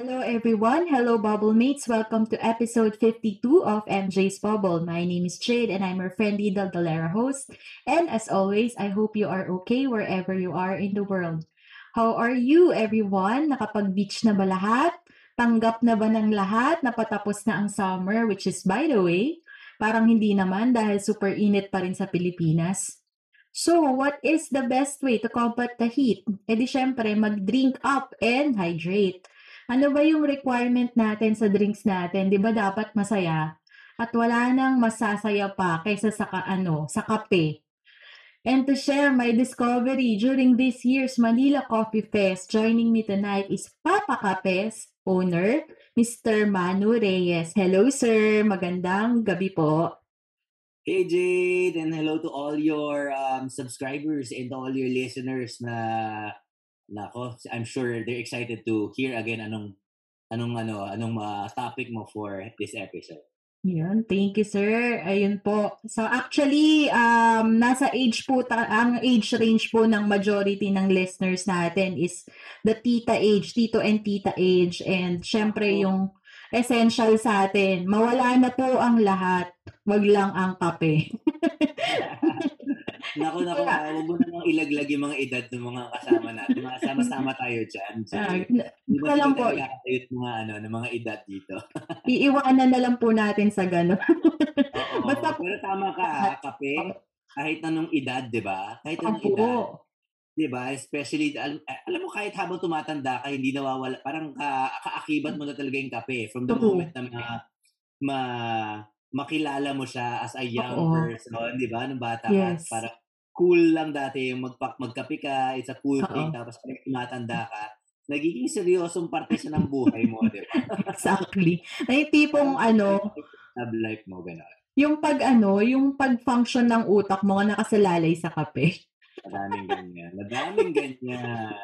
Hello everyone. Hello Bubble Mates. Welcome to episode 52 of MJ's Bubble. My name is Jade and I'm your friendly Daldalera host. And as always, I hope you are okay wherever you are in the world. How are you everyone? Nakapag-beach na ba lahat? Tanggap na ba ng lahat? Napatapos na ang summer which is by the way, parang hindi naman dahil super init pa rin sa Pilipinas. So, what is the best way to combat the heat? E di syempre, mag-drink up and hydrate. Ano ba yung requirement natin sa drinks natin? 'Di ba dapat masaya? At wala nang masasaya pa kaysa sa ka, ano, sa kape. And to share my discovery during this year's Manila Coffee Fest, joining me tonight is Papa Capes owner, Mr. Manu Reyes. Hello sir, magandang gabi po. Hey Jade, and hello to all your um, subscribers and all your listeners na nako, I'm sure they're excited to hear again anong anong ano, anong uh, topic mo for this episode. Yun, thank you sir. Ayun po. So actually, um, nasa age po, ta- ang age range po ng majority ng listeners natin is the tita age, tito and tita age. And syempre yung essential sa atin, mawala na po ang lahat, wag lang ang kape. Nako, nako, uh, huwag mo namang ilaglag yung mga edad ng mga kasama natin. Mga sama-sama tayo dyan. So, Ah, hindi ba lang po. nagkakatayo ng mga, ano, ng mga edad dito? Iiwanan na lang po natin sa gano'n. Oo, Basta- pero tama ka, ha, kape, kahit anong edad, di ba? Kahit anong Opo. edad. Di ba? Especially, alam, alam mo, kahit habang tumatanda ka, hindi nawawala, parang ka, kaakibat mo na talaga yung kape from the True. moment na ma, ma, makilala mo siya as a young Oo. person, di ba? Nung bata Yes. ka, parang cool lang dati yung magpa, magkape ka, it's a cool Oo. thing, tapos pag tumatanda ka, nagiging seryosong parte siya ng buhay mo, di ba? exactly. Na yung tipong ano, Love life mo, gano'n. yung pag ano, yung pag-function ng utak mo nga nakasalalay sa kape. Madaming ganyan. Madaming ganyan.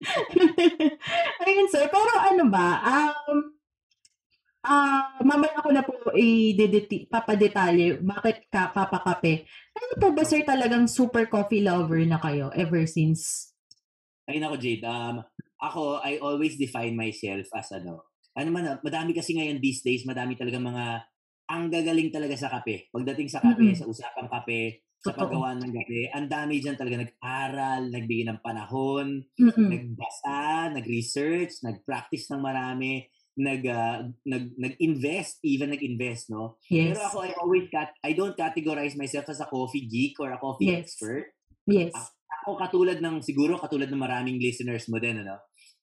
Ayun sir, pero ano ba, um, ah mamaya ko na po i-dedeti- papadetalye bakit ka papakape. Ano po ba sir talagang super coffee lover na kayo ever since? Ay nako Jade, um, ako, I always define myself as ano, ano man, madami kasi ngayon these days, madami talaga mga, ang gagaling talaga sa kape. Pagdating sa kape, Mm-mm. sa usapang kape, sa paggawa ng kape, ang dami dyan talaga nag-aral, nagbigay ng panahon, Mm-mm. nagbasa, nag-research, nag-practice ng marami, nag, ah, nag, nag-invest, even nag-invest, no? Yes. Pero ako, I always, cat, I don't categorize myself as a coffee geek or a coffee Yes. expert. Yes. ako katulad ng siguro katulad ng maraming listeners mo din ano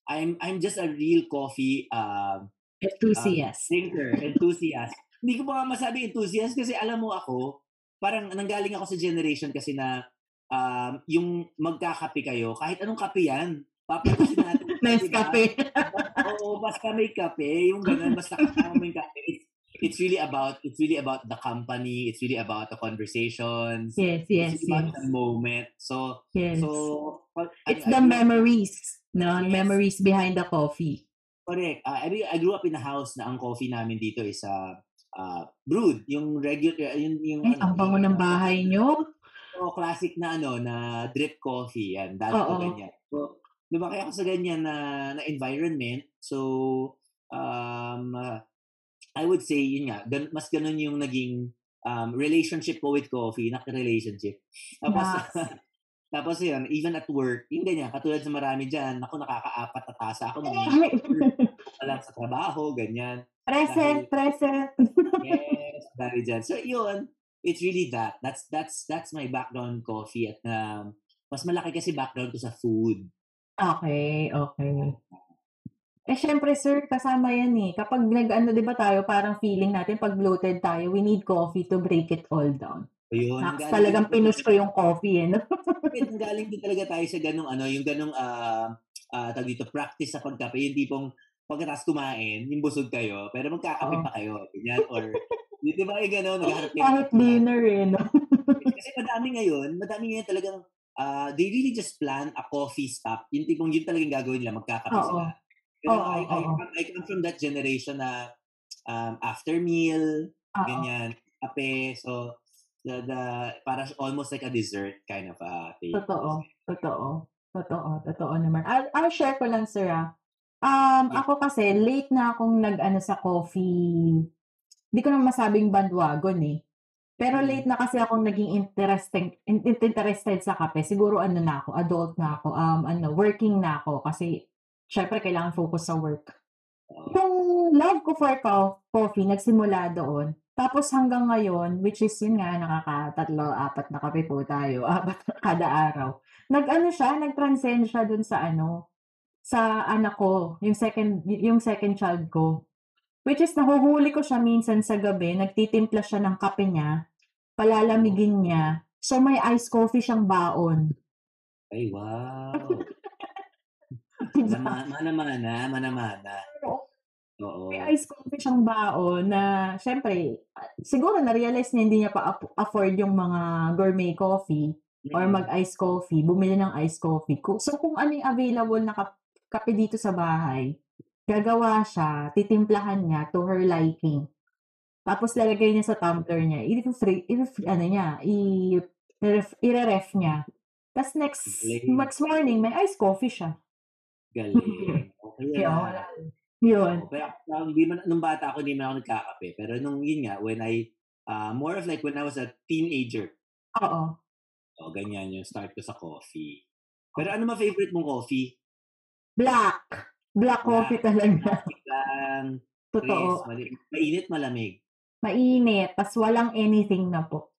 I'm I'm just a real coffee uh, Enthusiast. drinker enthusiast hindi ko pa nga masabi enthusiast kasi alam mo ako parang nanggaling ako sa generation kasi na um, yung magkakape kayo kahit anong kape yan papapasin natin Nice diba? kape. Oo, basta may kape, yung ganun, basta kasama mo yung kape. It's, it's really about, it's really about the company, it's really about the conversations, yes, yes, it's about yes. the moment. So, Yes. so, pag- It's I- I the up- memories, no? Yes. Memories behind the coffee. Correct. Uh, I, mean, I grew up in a house na ang coffee namin dito is uh, uh, brewed. Yung regular, yung, yung Ay, ang bango ng bahay nyo. So, classic na ano, na drip coffee. Yan, Oo. ko ganyan. So, lumaki ako sa ganyan na, na environment. So, um, uh, I would say, yun nga, gan, mas ganun yung naging um, relationship ko with coffee, not relationship. Tapos, Nice. tapos yun, even at work, yung ganyan, katulad sa marami dyan, ako nakakaapat na tasa ako pa lang sa trabaho, ganyan. present, present. Yes, dahil dyan. So, yun, it's really that. That's that's that's my background coffee at um, mas malaki kasi background ko sa food. Okay, okay. Eh, syempre, sir, kasama yan eh. Kapag nag-ano, di ba tayo, parang feeling natin, pag bloated tayo, we need coffee to break it all down. Ayun. Naks, talagang pinus ko yung coffee, eh. No? galing din talaga tayo sa ganung ano, yung ganung ah ah, tawag dito, practice sa pagkape, yung tipong pagkatapos kumain, yung busog kayo, pero magkakape Oo. pa kayo, ganyan, or Di ba yung gano'n? Naghahanap kayo. Kahit dinner eh, no? Kasi madami ngayon, madami ngayon talagang uh, they really just plan a coffee stop. Yung tipong yun talagang gagawin nila, magkakape sila. Pero Oo, I, I. I come from that generation na um, after meal, Oo. ganyan, kape. So, the, the, para almost like a dessert kind of uh, thing. Totoo. Totoo. Totoo. Totoo naman. I'll, I'll share ko lang, sir, ah. Um, Yeah. ako kasi, late na akong nag-ano sa coffee. Hindi ko na masabing bandwagon eh. Pero Mm. late na kasi akong naging interesting, in- in- interested sa kape. Siguro ano na ako, adult na ako, um, ano, working na ako. Kasi, syempre, kailangan focus sa work. Yung love ko for co- coffee, nagsimula doon. Tapos hanggang ngayon, which is yun nga, nakakatatlo, apat na kape po tayo, apat na kada araw. Nag-ano siya, nag-transcend siya dun sa ano, sa anak ko, yung second, yung second child ko. Which is, nahuhuli ko siya minsan sa gabi, nagtitimpla siya ng kape niya, palalamigin niya. So, may iced coffee siyang baon. Ay, wow. Diba? Mana, mana-mana, mana-mana. Oo. Oo. May ice coffee siyang baon na, syempre, siguro na-realize niya hindi niya pa afford yung mga gourmet coffee or Mm. mag-ice coffee, bumili ng ice coffee. So, kung ano yung available na kap- kape dito sa bahay, gagawa siya, titimplahan niya to her liking. Tapos lalagay niya sa tumbler niya. I-free, i- ano niya, i-ref, niya. Tapos next, Galing. next morning, may ice coffee siya. Galing. Okay wala. Yun. Oo, Pero um, di man, nung bata ako, hindi man ako nagkakape. Pero nung yun nga, when I, uh, more of like when I was a teenager, Oo. oh, ganyan yung start ko sa coffee. Pero ano ma favorite mong coffee? Black. Black coffee talaga. Lang, Totoo. crisp, mali- mainit, malamig. Mainit. Tas walang anything na po.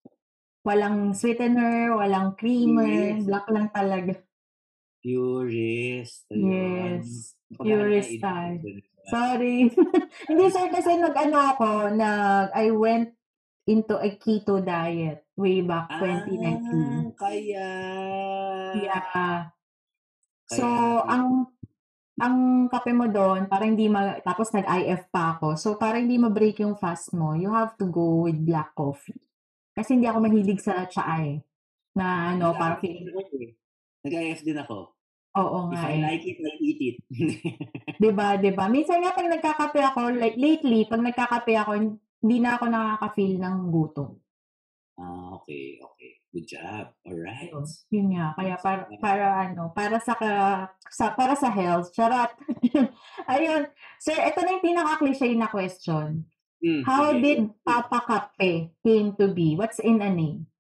Walang sweetener, walang creamer. Yes. Black lang talaga. Purist. Ayun. Yes. Purist edit. Sorry. Hindi sir, kasi nag-ano ako, nag, I went into a keto diet way back 2019. Ah, kaya. Yeah. So, Kaya- ang ang kape mo doon, para hindi ma, tapos nag-IF pa ako. So, para hindi ma-break yung fast mo, you have to go with black coffee. Kasi hindi ako mahilig sa tsaa eh. Na ano, para Nag-IF feeling, din ako eh. Nag-IF din ako. oo If nga I eh. like it, I eat it. Diba, diba? Minsan nga pag nagkakape ako, like lately, pag nagkakape ako, hindi na ako nakaka-feel ng gutom. ah, okay, okay. Good job. Alright. Yun, yun nga. Kaya para, para ano, para sa, ka- sa para sa health. Charot. Ayun. Sir, ito na yung pinaka-cliche na question. Mm, How sige. did Papa Kape came to be? What's in a name?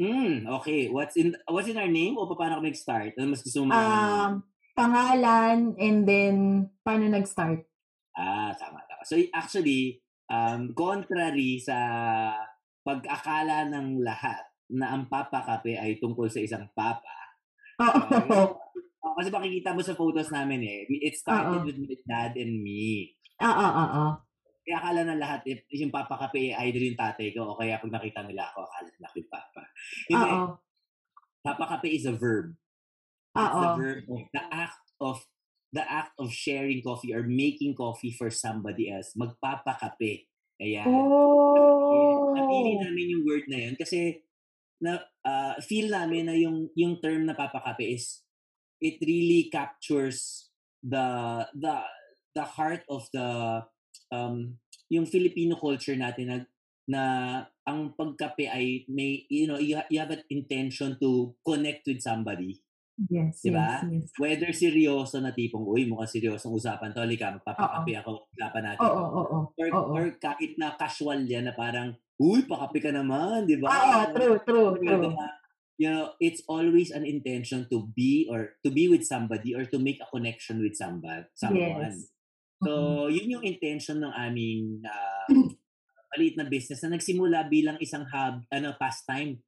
Mm, okay. What's in what's in our name o paano kami nag-start? Ano mas gusto mo? Um, pangalan and then paano nag-start? ah, tama, tama. So actually, um, contrary sa pag-akala ng lahat na ang Papa Kape ay tungkol sa isang papa. Oo. Ah, kasi makikita mo sa photos namin eh. It started Oo. with my dad and me. Oo, oo. Kaya akala ng lahat, if yung Papa Kape ay either yung tatay ko o kaya pag nakita nila ako, akala nila ako yung Papa. Hindi, Oo. Papa Kape is a verb. It's the Oo. verb of the act of the act of sharing coffee or making coffee for somebody else. Magpapakape. Ayan. Oh. Napili namin yung word na yun kasi na ah, feel namin na yung yung term na papakape is it really captures the the the heart of the um yung Filipino culture natin na na ang pagkape ay may you know you, ha- you have an intention to connect with somebody Yes, Diba? yes, yes. whether seryoso na tipong uy mukhang seryosong usapan to halika magpapakape ako usapan natin Oo, oo, oo. or, Oo. or kahit na casual yan na parang, uy, pakape ka naman, di ba? Oo, true, true, Kumbaga, true. You know, it's always an intention to be or to be with somebody or to make a connection with somebody, someone. Yes. So, yun yung intention ng aming uh, maliit na business na nagsimula bilang isang hub, ano, pastime.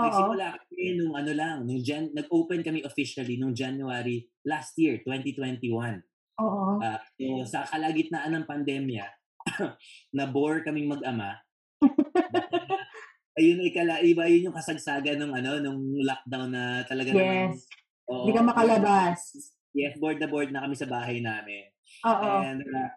Oo. Nagsimula kami nung ano lang, nung Jan, nag-open kami officially nung January last year, 2021. Oo. Ah, so, sa kalagitnaan ng pandemya, na bore kaming mag-ama. ayun ay kala, iba yun yung kasagsagan ng ano, nung lockdown na talaga Yes. oo, Hindi ka makalabas. Yes, board na board na kami sa bahay namin. Oo. And uh,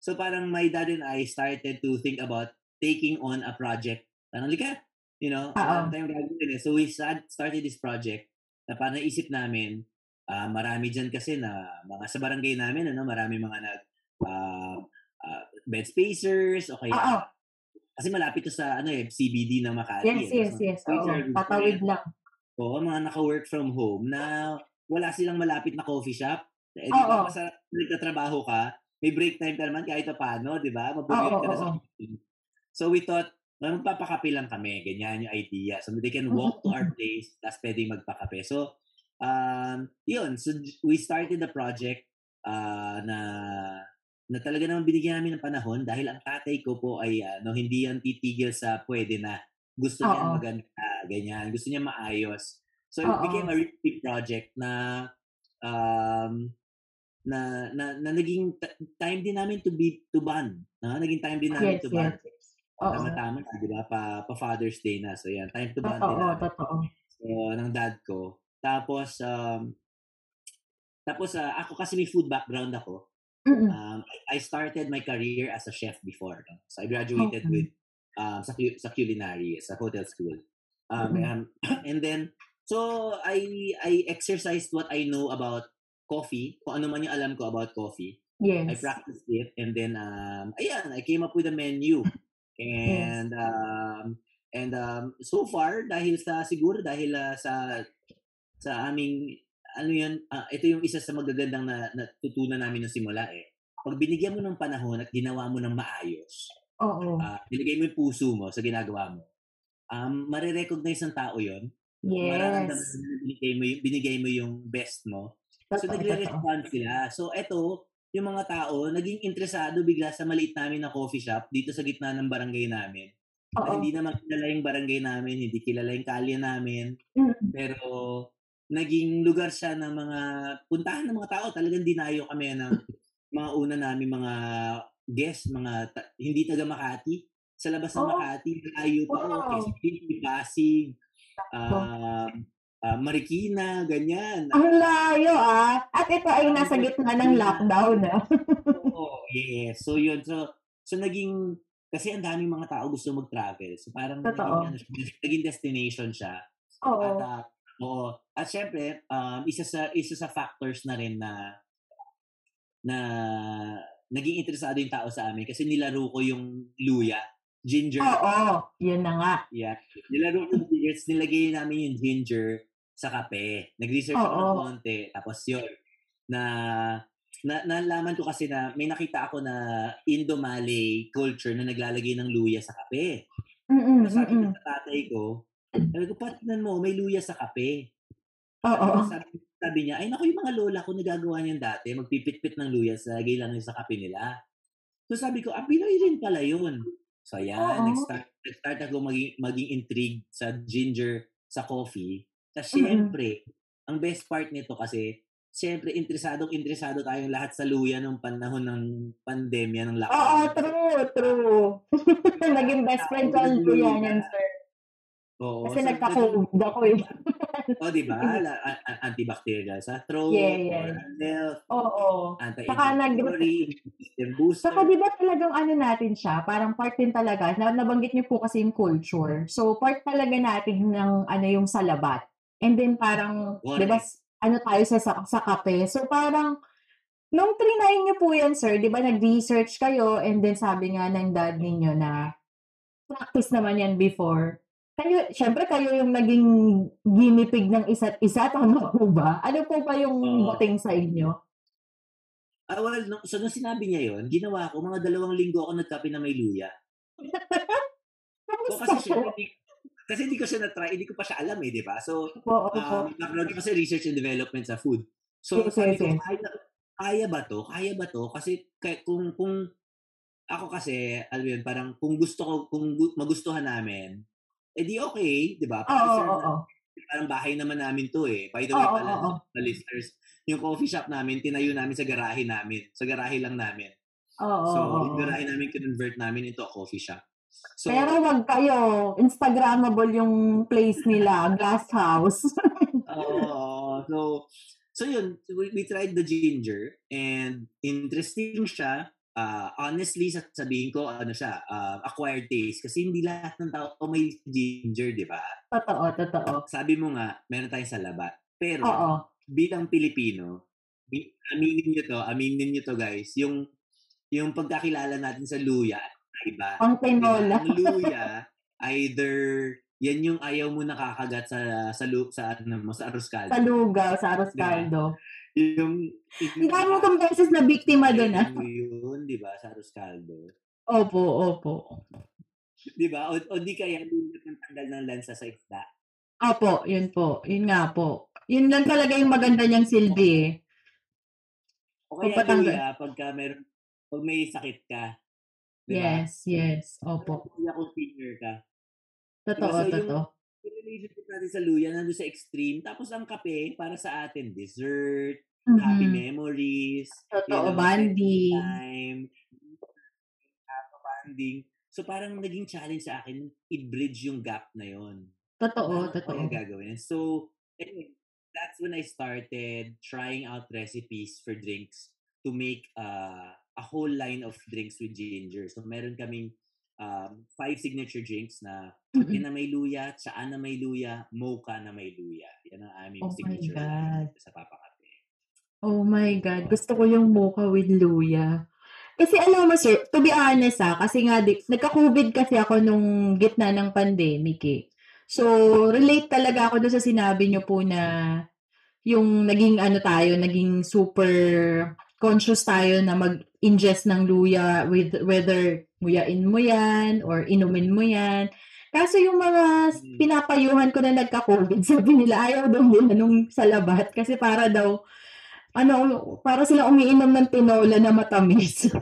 so parang my dad and I started to think about taking on a project. Parang, lika, you know, marami tayong gagawin eh. So we start, started this project na parang naisip namin, ah, marami dyan kasi na mga sa barangay namin, ano, marami mga nag, ah, ah, bed spacers, o kaya. Kasi malapit to sa, ano eh, CBD ng Makati. Yes, eh. yes, So, yes. Oo. Tatawid friends. lang. Oo, mga naka-work from home na wala silang malapit na coffee shop. Eh, di ba, sa nagtatrabaho ka, may break time ka naman kahit pa paano, di ba? Mabugit ka na sa coffee. So we thought, magpapakape lang kami. Ganyan yung idea. So they can walk to our place, tapos pwedeng magpakape. So, um, yun. So we started the project uh, na na talaga naman binigyan namin ng panahon dahil ang tatay ko po ay ano, hindi yan titigil sa pwede na. Gusto niya maganda, ganyan. Gusto niya maayos. So it Oo. became a really big project na um, na, na, na naging t- time din namin to be to bond. Na? Naging time din namin Yes, to bond. yes. Oo. Tama-tama, di ba? Pa, pa Father's Day na. So yan, time to bond din Totoo, namin. totoo. So, ng dad ko. Tapos, um, tapos ah, ako kasi may food background ako. Mm-mm. Um, I, I started my career as a chef before. No? So I graduated Okay. with um, sa, sa culinary, sa hotel school. Um, Mhm. um, and then, so I I exercised what I know about coffee, kung ano man yung alam ko about coffee. I Yes. practiced it and then um ayan, I came up with a menu. And um and um so far dahil sa siguro dahil ah, sa sa aming ano yun, ah, ito yung isa sa magagandang na natutunan namin ng simula eh. Pag binigyan mo ng panahon at ginawa mo ng maayos, Oo. ah binigay mo yung puso mo sa ginagawa mo, um, marirecognize ng tao yon Mararamdaman Yes. na binigay mo, yung, binigay mo yung best mo. So, nagre-respond sila. So, eto, yung mga tao, naging interesado bigla sa maliit namin na coffee shop dito sa gitna ng barangay namin. Na Oo. hindi naman kilala yung barangay namin, hindi kilala yung kalye namin, Mm. pero naging lugar siya ng mga puntahan ng mga tao. Talagang dinayo kami ng mga una namin mga guests, mga ta- hindi taga Makati. Sa labas ng Oh. Makati, layo pa. Wow. Oh, City, Pasig, um, ah, Marikina, ganyan. Ang layo ah. At ito ay nasa gitna ng lockdown ah. Oo, yes. So yun, so so naging kasi ang daming mga tao gusto mag-travel. So parang Totoo. naging, ano, naging destination siya. At Oo. Oo. At syempre, um, isa sa isa sa factors na rin na na naging interesado yung tao sa amin kasi nilaro ko yung luya, ginger. Oo. Yun na nga. Yeah. Nilaro ko yung ginger, nilagay namin yung ginger sa kape. Nag-research ako ng konti. Tapos yun, na, na nalaman ko kasi na may nakita ako na Indo-Malay culture na naglalagay ng luya sa kape. Mm-mm, sabi ko mm-mm. sa tatay ko, sabi ko, patignan mo, may luya sa kape. Oo. Sabi, sabi niya, ay naku, yung mga lola ko nagagawa niyan dati, magpipit-pit ng luya, lagay lang yun sa kape nila. So sabi ko, ah, Pinoy rin pala yun. So yan, Oo. nag-start, nag-start ako maging, maging intrigued sa ginger, sa coffee. Tapos Mm-mm. syempre, ang best part nito kasi, syempre, interesadong interesado tayong lahat sa luya nung panahon ng pandemya, ng Oo, lockdown. true, true. Naging best friend ko ang luya niyan, sir. Oo. Kasi so, nagka-COVID ako eh. O, di ba? Antibacterial sa throat, Yeah, yeah. oral health. Saka nag- anti-inflammatory, system booster. Saka di ba talagang ano natin siya, parang part din talaga, na, nabanggit niyo po kasi yung culture. So part talaga natin ng ano yung salabat. And then parang, di ba, ano tayo sa, sa, sa kape. So parang, nung trinay niyo po yan, sir, di ba nag-research kayo and then sabi nga ng dad ninyo na practice naman yan before. Kayo, syempre kayo yung naging ginipig ng isa't isa, tama po ba? Ano po ba yung Oo. dating sa inyo? Ah, well, no, so nung sinabi niya yon, ginawa ko, mga dalawang linggo ako nagkape na may luya. So, Kamusta kasi syempre, hindi, kasi hindi ko siya na-try, hindi ko pa siya alam eh, di ba? So, Oo, oo. um, background ko kasi research and development sa food. So, Yes, sabi yes, ko, yes. kaya, kaya ba to? Kaya ba to? Kasi kay- kung, kung, ako kasi, alam mo yun, parang kung gusto ko, kung gu- magustuhan namin, eh di okay, di ba? Oo, oo, oo. Parang bahay naman namin to eh. By the way Oo, pala, oo. sa listeners, yung coffee shop namin, tinayo namin sa garahe namin. Sa garahe lang namin. Oo, So, oo, yung garahe namin, convert namin into a coffee shop. So, Pero wag kayo, Instagrammable yung place nila, glass house. Oo. so, so yun, we, we tried the ginger and interesting siya. Ah, honestly, sasabihin ko, ano siya, ah, acquired taste. Kasi hindi lahat ng tao may ginger, di ba? Totoo, totoo. Sabi mo nga, meron tayong salabat. Pero, Oo. bilang Pilipino, aminin nyo to, aminin nyo to guys, yung yung pagkakilala natin sa luya, iba. Ang tinola. Ang luya, either yan yung ayaw mo nakakagat sa sa sa ano mo sa arroz caldo. Sa lugaw, sa arroz Diba? Yung Ang dami mo kong beses na biktima doon, ah. Mo yun, di ba, sa arroz caldo. Opo, opo. Di ba? O, o di kaya yung tanggal ng lansa sa isda. Opo, yun po. Yun nga po. Yun lang talaga yung maganda niyang silbi eh. O kaya Pagpatanggal. luya, pagka meron, pag may sakit ka. Di ba? Yes, yes. Opo. Luya kung senior ka. Totoo, Diba? So, totoo. Yung relationship natin sa luya, nandun sa extreme. Tapos ang kape, para sa atin, dessert, happy Mhm. memories, Totoo, you know, banding. time, happy bonding. So parang naging challenge sa akin, i-bridge yung gap na yon. Totoo, ko totoo. kaya gagawin? So, anyway, that's when I started trying out recipes for drinks to make uh, a whole line of drinks with ginger. So, meron kaming um, five signature drinks na kape Mm-mm. na may luya, tsaan na may luya, mocha na may luya. Yan ang aming Oh signature God. sa Papakape. Oh my God. Gusto ko yung mocha with luya. Kasi alam mo, sir, to be honest ah, kasi nga, di, nagka-COVID kasi ako nung gitna ng pandemic eh. So, relate talaga ako doon sa sinabi niyo po na yung naging ano tayo, naging super conscious tayo na mag-ingest ng luya with whether nguyain mo yan or inumin mo yan. Kaso yung mga Mm. pinapayuhan ko na nagka-COVID, sabi nila ayaw daw nila nung salabat kasi para daw ano, para sila umiinom ng tinola na matamis.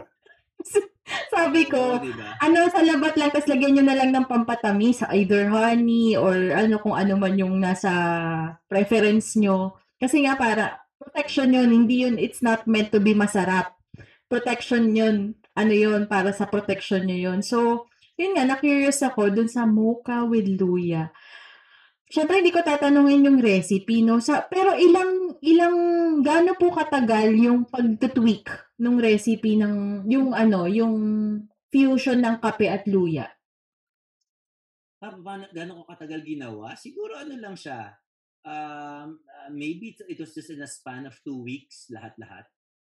Sabi ko, ba? ano, sa labat lang, tapos lagyan nyo na lang ng pampatamis, either honey or ano kung ano man yung nasa preference nyo. Kasi nga para, protection yun, hindi yun, it's not meant to be masarap. Protection yun, ano yun, para sa protection nyo yun. So, yun nga, na-curious ako dun sa mocha with luya. Siyempre, hindi ko tatanungin yung recipe, no? Sa, pero ilang, ilang, gaano po katagal yung pag-tweak ng recipe ng, yung ano, yung fusion ng kape at luya? Paano, gano'n ko katagal ginawa? Siguro ano lang siya. Um, uh, maybe it, it was just in a span of two weeks, lahat-lahat.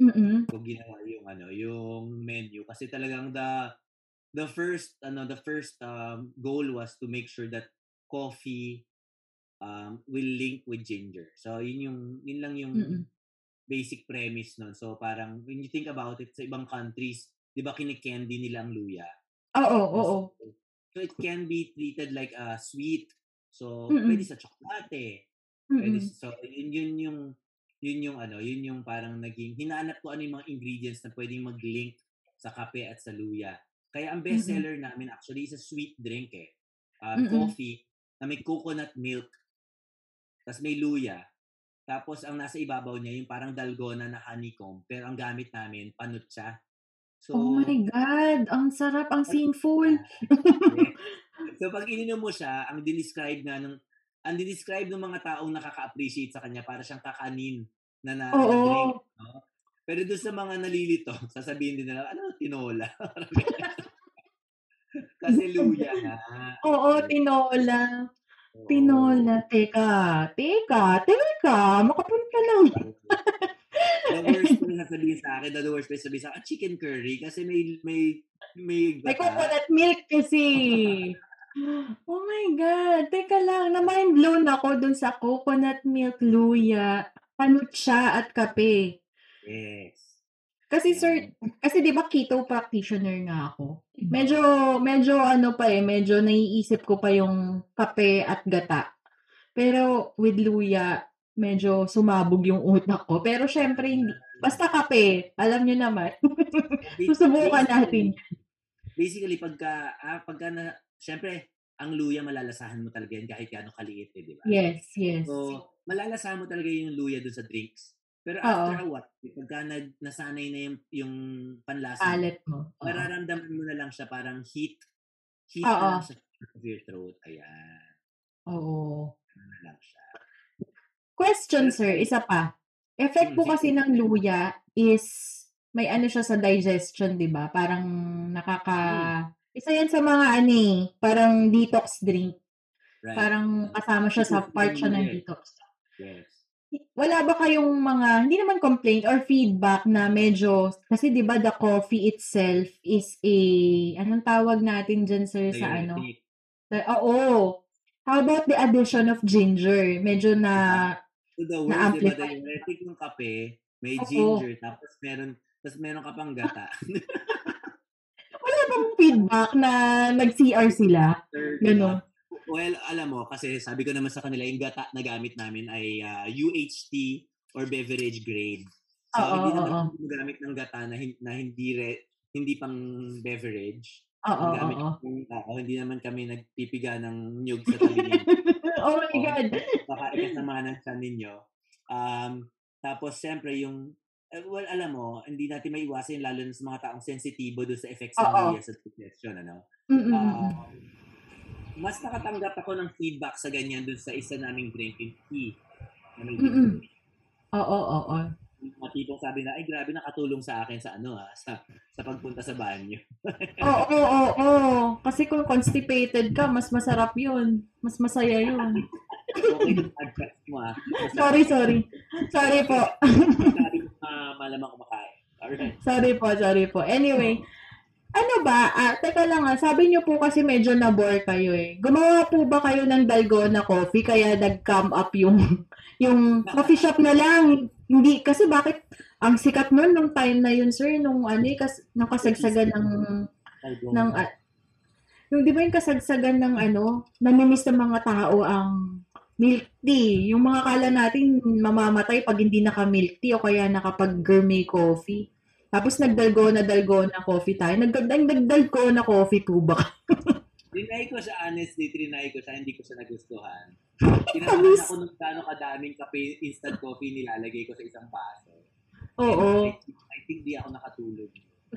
Mm-mm. ko ginawa yung ano, yung menu kasi talagang the the first ano, the first um, goal was to make sure that coffee um, will link with ginger. So yun yung yun lang yung Mm-mm. basic premise nun. So parang when you think about it sa ibang countries, 'di ba kinikandy nila ang luya? Oo, oo. So it can be treated like a sweet. So Mm-mm. pwede sa tsokolate. Pwede, Mm-mm. so yun, yun yung yun yung ano, yun yung parang naging hinanap ko ano yung mga ingredients na pwedeng mag-link sa kape at sa luya. Kaya ang best seller namin actually is a sweet drink eh. Um, Mm-mm. coffee na may coconut milk. Tapos may luya. Tapos ang nasa ibabaw niya yung parang dalgona na honeycomb. Pero ang gamit namin, panutsa. So, Oh my God, ang sarap, ang sinful. So pag ininom mo siya, ang dinescribe nga ng ang dinescribe ng mga taong nakaka-appreciate sa kanya para siyang kakanin na na, na Oo. drink, no? Pero doon sa mga nalilito, sasabihin din nila, ano, tinola. Kasi luya nga. Oo, tinola. Oo. Tinola. Teka, teka, teka, makapunta ka lang. The worst pa na sasabihin sa akin, the worst pa sasabihin sa akin, ah, chicken curry kasi may may may May coconut milk kasi. Oh my God. Teka lang, na-mind blown ako dun sa coconut milk, luya, panutsa at kape. Yes. Kasi sir, kasi 'di ba keto practitioner nga ako. Medyo medyo ano pa eh, medyo naiisip ko pa yung kape at gata. Pero with luya, medyo sumabog yung utak ko. Pero syempre hindi basta kape, alam niyo naman. Susubukan natin. Basically, pagka, ah, pagka na, syempre, ang luya malalasahan mo talaga yan kahit gaano kaliit eh, di ba? Yes, yes. So, malalasahan mo talaga yung luya dun sa drinks. Pero Oo. after a while, pagka nag, nasanay na yung, yung panlasa mo, Palet mo. Oo. mararamdaman mo na lang siya parang heat. Heat Oo. na lang siya of your throat. Ayan. Oo. Ano na lang siya. Question, sir, isa pa. Effect po Hmm, kasi ng luya is may ano siya sa digestion, 'di ba? Parang nakaka isa 'yan sa mga ano eh, parang detox drink. Right. Parang kasama siya sa part siya ng detox. Yes. Wala ba kayong mga hindi naman complaint or feedback na medyo kasi 'di ba the coffee itself is a anong tawag natin diyan sir sa ano? Oo. How about the addition of ginger? Medyo na So the words, di ba, na-amplify. the diuretic ng kape, may ginger, tapos meron, tapos meron ka pang gata. Bang feedback na nag-CR sila? Ganon. Well, alam mo, kasi sabi ko naman sa kanila, yung gata na gamit namin ay ah, UHT or beverage grade. So, Oo, hindi naman oo. kami gumagamit ng gata na, na hindi re, hindi pang beverage. Oo, Ang gamit oo. ng tao, hindi naman kami nagpipiga ng nyug sa tabi oh my. God. Baka ikasamahan sa ninyo. Um, tapos, siyempre, yung, eh, well, alam mo, hindi natin maiwasan lalo na sa mga taong sensitibo doon sa effects ng media sa digestion, ano? Mm-mm. Ah, mas nakatanggap ako ng feedback sa ganyan dun sa isa naming drinking tea. May Mm-mm. Oo, oo, oo. Mga tipong sabi na, ay grabe nakatulong sa akin sa ano ha, sa, sa pagpunta sa banyo. Oo, oo, oo, oo. Kasi kung constipated ka, mas masarap yun. Mas masaya yun. okay podcast mo ha. Basta Sorry, sorry. Sorry po. Malamang kumakain. Alright. Sorry po, sorry po. Anyway, ano ba? Ah, teka lang ah, sabi niyo po kasi medyo na-bore kayo eh. Gumawa po ba kayo ng dalgona coffee kaya nag-come up yung yung coffee shop na lang? Hindi kasi bakit ang sikat nun nung time na yun, sir, nung ano eh, kas, nung kasagsagan ng ng ah, yung di ba yung kasagsagan ng ano, namimiss ng mga tao ang milk tea. Yung mga kala natin mamamatay pag hindi naka-milk tea o kaya nakapag-gourmet coffee. Tapos nagdalgona-dalgona coffee tayo. Nagdagdalgona coffee po ba? Trinay ko siya, honestly, trinay ko siya, hindi ko siya nagustuhan. Tinamaan ako nung gaano kadaming kape, instant coffee nilalagay ko sa isang baso. Oo. I, think- I think di ako nakatulog.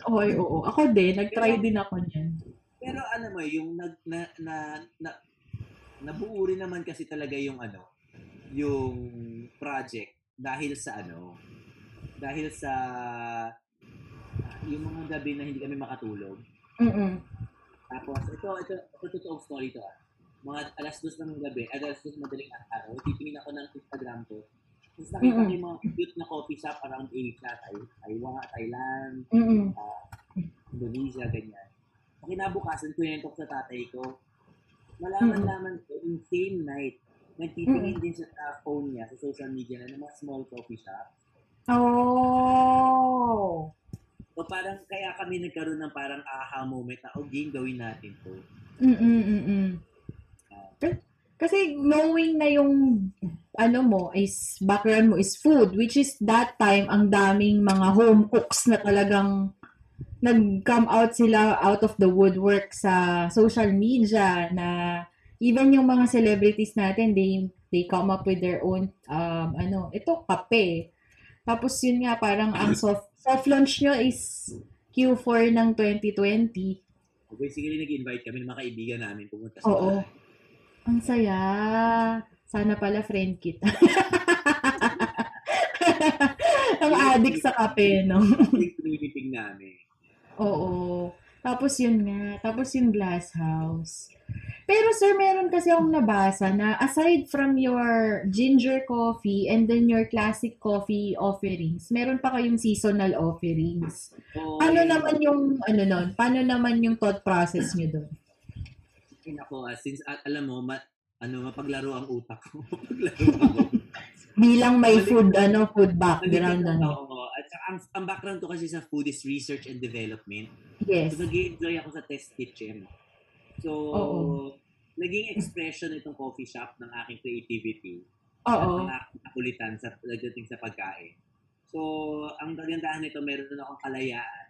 Oo, oo. Ako din, nag-try din ako niyan. Pero ano mo, yung nag, na, na, na, nabuo rin naman kasi talaga yung ano, yung project dahil sa ano, dahil sa yung mga gabi na hindi kami makatulog. Mm-mm. Tapos, ito, ito, ito, totoong story to ah. Mga alas dos ng gabi, at alas dos madaling araw, titingin ako ng Instagram ko. Tapos nakita ko yung mga cute na coffee shop around Asia, Tay- Taiwan, Thailand, Mm-mm. Indonesia, ganyan. Pag kinabukasan, kwento ko sa tatay ko, malaman-laman ko, in same night, nagtitingin din siya sa phone niya, sa social media na ng mga small coffee shop. Oh! So parang kaya kami nagkaroon ng parang aha moment na, oh, game, gawin natin to. Mm-mm, mm-mm. Kasi knowing na yung ano mo is background mo is food which is that time ang daming mga home cooks na talagang nag-come out sila out of the woodwork sa social media na even yung mga celebrities natin they they come up with their own um ano ito kape tapos yun nga parang ang soft soft launch nyo is Q4 ng 2020 So basically, nag-invite kami ng mga kaibigan namin pumunta sa Oo. bahay. Ang saya. Sana pala friend kita. Ang addict sa kape, no? Pinipig namin. Oo. Tapos yun nga. Tapos yung glass house. Pero sir, meron kasi akong nabasa na aside from your ginger coffee and then your classic coffee offerings, meron pa kayong seasonal offerings. So, Ano yun, naman yung, ano nun, paano naman yung thought process nyo doon? ako, ah, since ah, alam mo, ma, ano, mapaglaro ang utak ko. mapaglaro ako. Bilang may food, ano, food background, ano. Ang, ang background ko kasi sa food is research and development. Yes. So, nag-enjoy ako sa test kitchen. So, Oo. naging expression itong coffee shop ng aking creativity. Oo. At ng aking kakulitan sa pagdating sa pagkain. So, ang kagandahan nito, meron na akong kalayaan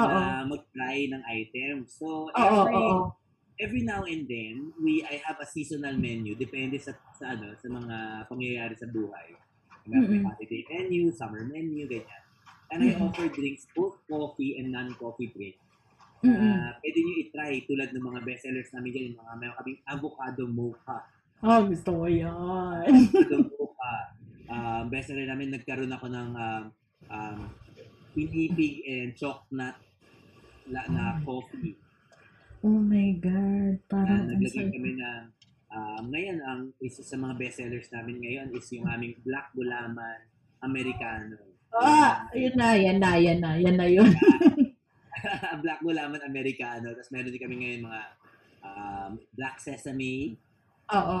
Oo. na mag-try ng items. So, Oo, every, oo. every now and then, we I have a seasonal menu depende sa sa ano sa mga pangyayari sa buhay. May Mm-mm. holiday menu, summer menu, ganyan. And I offer drinks, both coffee and non-coffee drinks. Mm-mm. Uh, pwede nyo i-try tulad ng mga bestsellers namin dyan, yung mga meron kaming avocado mocha. Oh, gusto ko yan. Avocado mocha. Um, bestseller namin, nagkaroon ako ng um, um, pinipig and chocolate na, na coffee. Oh my God. Uh, Parang ang naglagay kami ng um, ngayon ang isa sa mga bestsellers namin ngayon is yung aming Black Gulaman Americano. Ah, yun na, yan na, yan na, yan na yun. Black Gulaman Americano. Tapos meron din kami ngayon mga um, Black Sesame. Oo.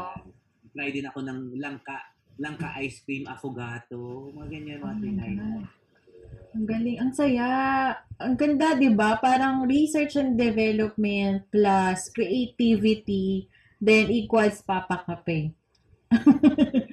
Try din ako ng langka langka ice cream affogato. Mga ganyan, mga trinay na. Ang galing, ang saya. Ang ganda, 'di ba? Parang research and development plus creativity then equals papakape.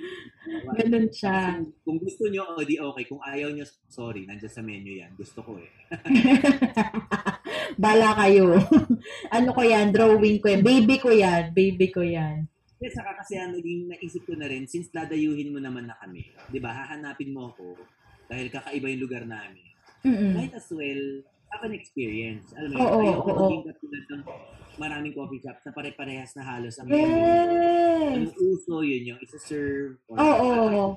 Ganun siya. Kung, kung gusto nyo, o di okay. Kung ayaw nyo, sorry, nandyan sa menu yan. Gusto ko eh. Bala kayo. ano ko yan? Drawing ko yan. Baby ko yan. Baby ko yan. Kasi saka kasi ang naging naisip ko na rin, since dadayuhin mo naman na kami, di ba, hahanapin mo ako dahil kakaiba yung lugar namin. Mm-mm. Might as well have an experience. Alam mo Oo, ayoko oo. maging katulad ng maraming coffee shops na pare-parehas na halos ang menu. Ang Yes. uso yun yung isa-serve. or- Oo.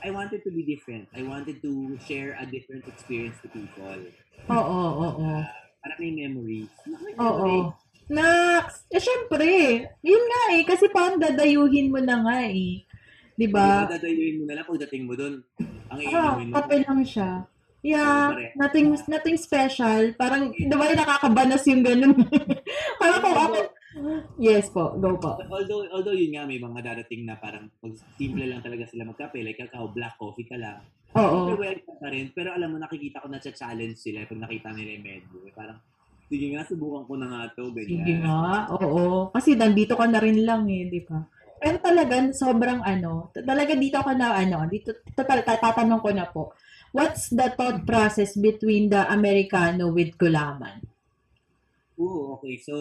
I wanted to be different. I wanted to share a different experience to people. Oo, oo, oo. Para may memories. May Oo. memories. Nax! Eh, syempre. Yun nga eh. Kasi parang dadayuhin mo na nga eh. Di ba? Diba? Dadayuin mo na lang pagdating mo doon. Ang Ah, iinumin mo. kape lang siya. Yeah, Pare. nothing nothing special. Parang, di ba nakakabanas yung ganun? parang kung ako, yes po, go po. Although, although yun nga, may mga darating na parang pag simple lang talaga sila magkape, like kakao, black coffee ka lang. Oo. Pero welcome pa rin. Pero alam mo, nakikita ko na challenge sila pag nakita nila yung menu. Eh, Parang, sige nga, subukan ko na nga to. Ganyan. Sige nga, oo. Kasi nandito ka na rin lang eh, di ba? Pero talaga, sobrang ano, talaga dito ka na ano, dito, tatanong ko na po, what's the thought process between the Americano with gulaman? Oo, okay. So,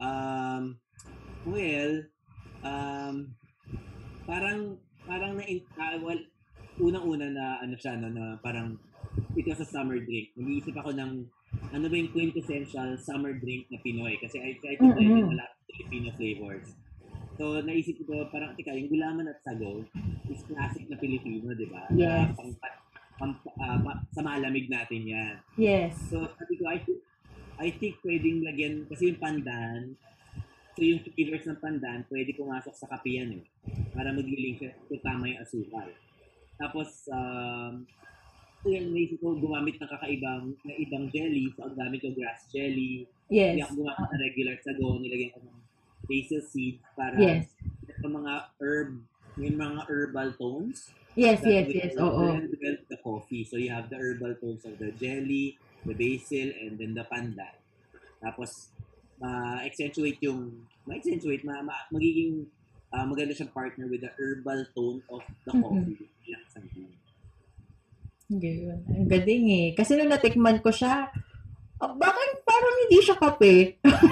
um, well, um, parang, parang na, uh, well, unang-una na, ano siya, no, na parang, it was a summer drink. Nag-iisip ako ng, ano ba yung quintessential summer drink na Pinoy? Kasi I tried to blend Mm-mm. in a lot of Filipino flavors. So, naisip ko, parang, tika, yung gulaman at sago is classic na Pilipino, di ba? Na Yes. pang, pang, ma- sa malamig natin yan. Yes. So, sabi ko, I think, I think pwedeng lagyan, kasi yung pandan, so yung flavors ng pandan, pwede pumasok sa kape yan eh. Para mag-link siya kung tama yung asukal. Tapos, um, so yan, naisip ko gumamit ng kakaibang na ibang jelly. So, ang gamit ko grass jelly. Hindi Yes. ako gumamit ng regular sago. Nilagyan ko ng basil seed para Yes. sa mga herb, yung mga herbal tones. Yes, yes, yes. Oo. with the coffee. So you have the herbal tones of the jelly, the basil, and then the pandan. Tapos, ma-accentuate yung, ma-accentuate, ma, ma- magiging ah, maganda siyang partner with the herbal tone of the coffee. Yan, isang thing. Ganun. Ang galing eh. Kasi nung natikman ko siya, ah, bakit parang hindi siya kape?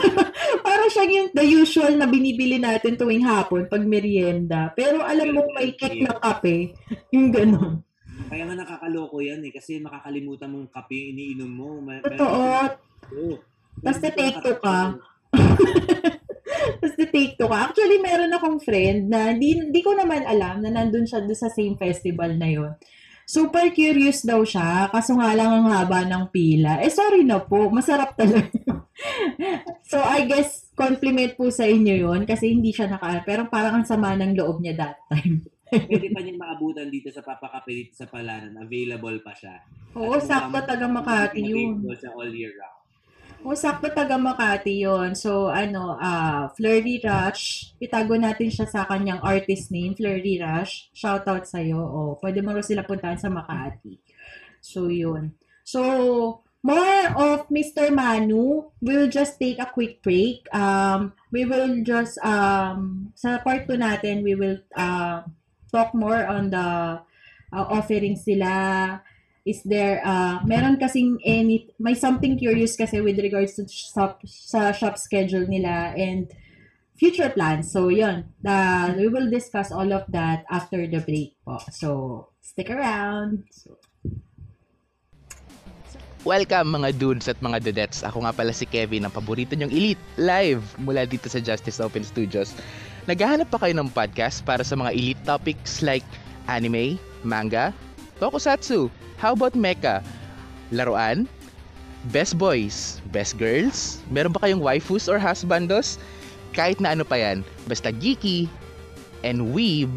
parang siya yung the usual na binibili natin tuwing hapon pag merienda. Pero alam mo may kick ng kape. Yung ganun. Kaya nga nakakaloko yan eh, kasi makakalimutan mong kape yung iniinom mo. Ma- Totoo. Oo. Tas Hindi na-take ka. Tapos take to ka. Actually, meron akong friend na di, di ko naman alam na nandun siya doon sa same festival na yon. Super curious daw siya, kaso nga lang ang haba ng pila. Eh, sorry na po, masarap talaga. so, I guess, compliment po sa inyo yon kasi hindi siya naka... Pero parang ang sama ng loob niya that time. Pwede pa niyang maabutan dito sa papakape dito sa Palanan. Available pa siya. Oo, At sakto kung taga Makati yun. Siya all year round. Oo, sakto taga Makati yon So, ano, ah Flirty Rush, itago natin siya sa kanyang artist name, Flirty Rush. Shoutout sa'yo. O, pwede mo rin sila puntahan sa Makati. So, yun. So, more of Mr. Manu. We'll just take a quick break. Um, we will just, um, sa part 2 natin, we will uh, talk more on the uh, offerings sila, is there uh meron kasing any may something curious kasi with regards to shop sa shop schedule nila and future plans. So yun, the, we will discuss all of that after the break po. So stick around. So, Welcome mga dudes at mga dudettes. Ako nga pala si Kevin, ang paborito niyong elite, live mula dito sa Justice Open Studios. Naghahanap pa kayo ng podcast para sa mga elite topics like anime, manga, tokusatsu, how about mecha, laruan, best boys, best girls, meron ba kayong waifus or husbandos? Kahit na ano pa yan, basta geeky and weeb,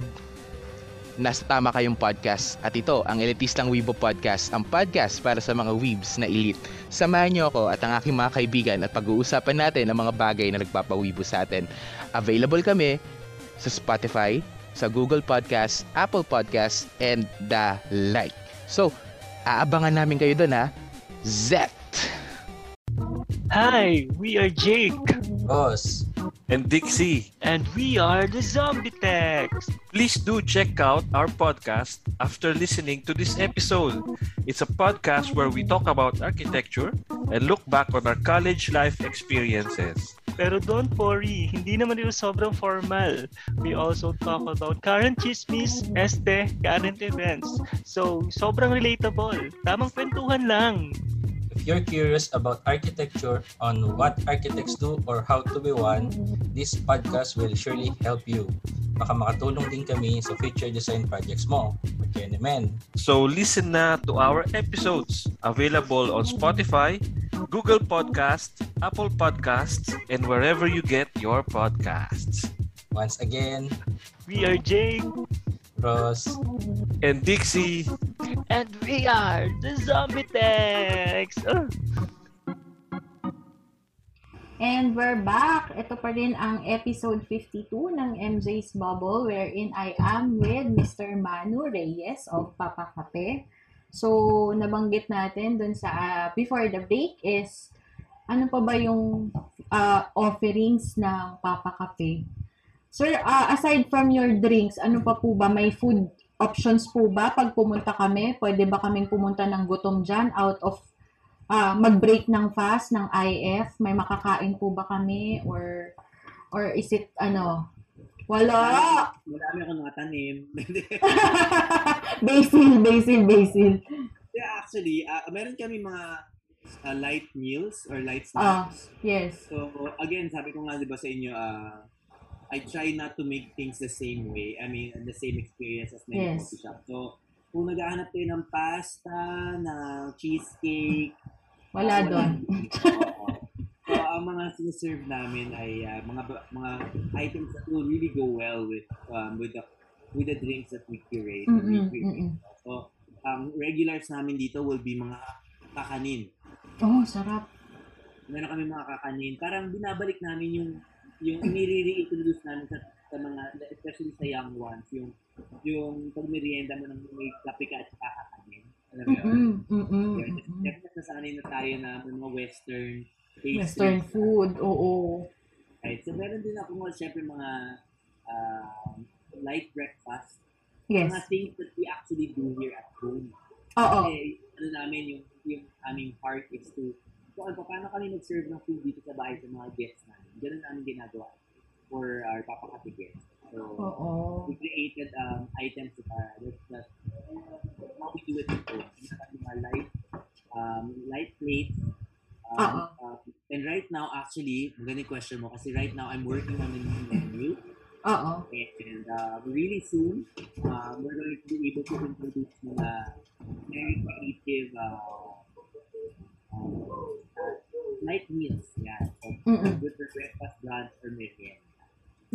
nasa tama kayong podcast. At ito, ang Elitistang Weibo Podcast, ang podcast para sa mga weebs na elite. Samahan niyo ako at ang aking mga kaibigan at pag-uusapan natin ang mga bagay na nagpapawibo sa atin. Available kami sa Spotify, sa Google Podcast, Apple Podcast, and the like. So, aabangan namin kayo doon ha. Zet! Hi, we are Jake, Boss, and Dixie. and we are the Zombie Techs. Please do check out our podcast after listening to this episode. It's a podcast where we talk about architecture and look back on our college life experiences. Pero don't worry, hindi naman ito sobrang formal. We also talk about current chismis, este, current events. So, sobrang relatable. Tamang kwentuhan lang. If you're curious about architecture, on what architects do or how to be one, this podcast will surely help you. Baka makatulong din kami sa future design projects mo. Magkaya So listen na to our episodes available on Spotify, Google Podcasts, Apple Podcasts, and wherever you get your podcasts. Once again, We are Jake, Ross, And Dixie, and we are the Zombie Techs. Oh. And we're back. Ito pa rin ang episode 52 ng MJ's Bubble wherein I am with Mr. Manu Reyes of Papa Kape. So, nabanggit natin dun sa ah, before the break is ano pa ba yung ah, offerings ng Papa Kape? Sir, ah, aside from your drinks, ano pa po ba? May food options po ba pag pumunta kami? Pwede ba kaming pumunta ng gutom dyan out of ah mag-break ng fast ng IF? May makakain po ba kami? Or, or is it, ano, wala! Marami akong nakatanim. basil, basil, basil. yeah, actually, ah, meron kami mga ah, light meals or light snacks. yes. So, again, sabi ko nga, di ba sa inyo, ah, I try not to make things the same way. I mean, the same experience as many Yes. coffee shop. So, kung naghahanap kayo ng pasta, ng cheesecake, Wala ah, doon. Oo. So, ang mga sinaserve namin ay ah, mga mga items that will really go well with um, with the with the drinks that we curate. or we curate. mm-mm. So, ang regulars namin dito will be mga kakanin. Oh, sarap. Meron kami mga kakanin. Parang binabalik namin yung yung inire-reintroduce namin sa, sa mga, especially sa young ones, yung yung pag merienda mo ng may kape ka at saka kakanin. Alam mo yun? Mm-mm. Kasi nasanay na tayo na mga western pastries. Western food, oo. Right. So, meron din ako mga, syempre, mga um, light breakfast. Yes. Mga things that we actually do here at home. Oo. Kasi, ano namin, yung, yung aming heart is to, so, ano, paano kami mag-serve ng food dito sa bahay sa mga guests namin. Ganun namin ginagawa for our papakati guests. So, Oo. we created um, items that are, that, that how we do it home. Mga light, um, light plates. Um, um, and right now, actually, magandang question mo kasi right now, I'm working on a new menu. Oo. And uh, really soon, um, we're going to be able to introduce mga very creative uh, uh, night meals. Yeah. So, Mm-mm. good for breakfast, lunch, or merienda.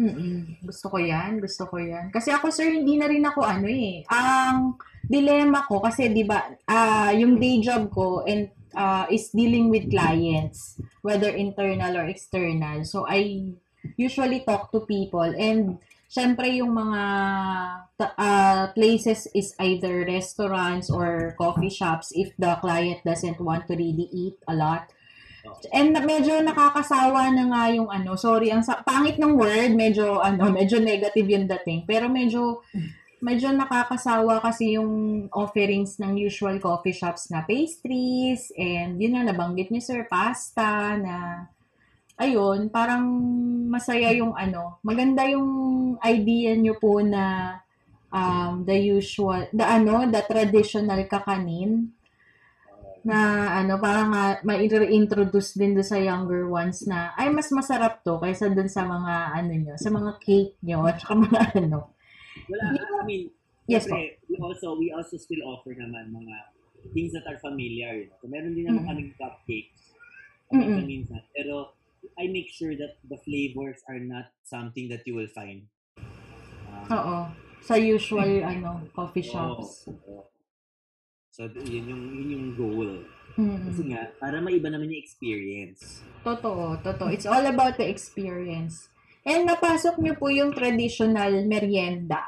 Mm-mm. Gusto ko yan. Gusto ko yan. Kasi ako, sir, hindi na rin ako ano eh. Ang dilemma ko, kasi di ba, ah yung day job ko and ah, is dealing with clients, whether internal or external. So, I usually talk to people and syempre yung mga ah, places is either restaurants or coffee shops if the client doesn't want to really eat a lot. And medyo nakakasawa na nga yung ano, sorry, ang sa- pangit ng word, medyo ano, medyo negative yung dating. Pero medyo medyo nakakasawa kasi yung offerings ng usual coffee shops na pastries and yun na nabanggit niyo sir, pasta na ayun, parang masaya yung ano, maganda yung idea niyo po na um, the usual, the ano, the traditional kakanin na ano, parang ma-introduce din do sa younger ones na ay mas masarap to kaysa dun sa mga ano nyo, sa mga cake nyo at saka mga ano. Wala, I mean, Yes po. syempre, we also, we also still offer naman mga things that are familiar. You know? So meron din naman Mm. kaming cupcakes. Minsan. Pero I make sure that the flavors are not something that you will find. Um, Oo. Sa usual, ano, coffee shops. oo, oo. So, yun yung, yun yung goal. Kasi Mm. nga, para maiba naman yung experience. Totoo, totoo. It's all about the experience. And napasok niyo po yung traditional merienda.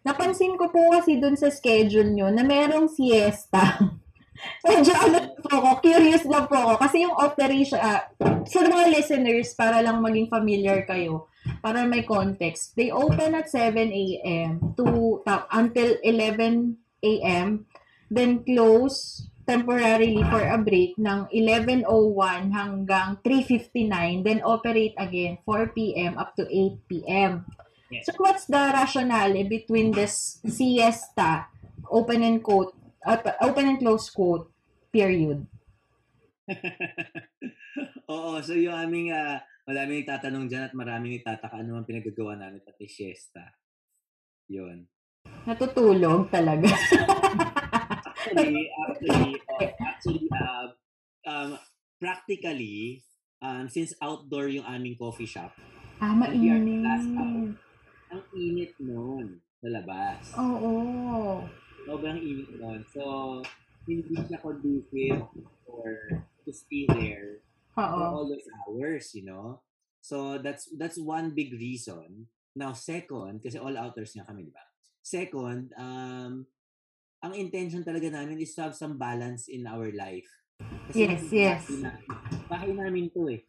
Napansin ko po kasi dun sa schedule nyo na merong siesta. Medyo ano po ako, curious lang po ako. Kasi yung operation, ah, sa mga listeners, para lang maging familiar kayo, para may context, they open at 7 a.m. to ta- until 11 a.m. Then close temporarily for a break ng 11.01 hanggang 3.59, then operate again 4 p.m. up to 8 p.m. Yes. So what's the rationale between this siesta, open and quote, open and close quote, period? Oo, so yung aming, uh, maraming tatanong dyan at maraming itataka ano ang pinagagawa namin pati siesta. Yun. Natutulog talaga. Actually, actually, oh, actually, uh, um, practically, um, since outdoor yung aming coffee shop, ah, last mainit. hour. ang init noon sa labas. Oo. Sobrang init noon. So, hindi siya conducive for to stay there for Oo. all those hours, you know? So, that's that's one big reason. Now, second, kasi all outers nga kami, di ba? Second, um, ang intention talaga namin is to have some balance in our life. Yes, bahay yes. na- bahay namin to eh.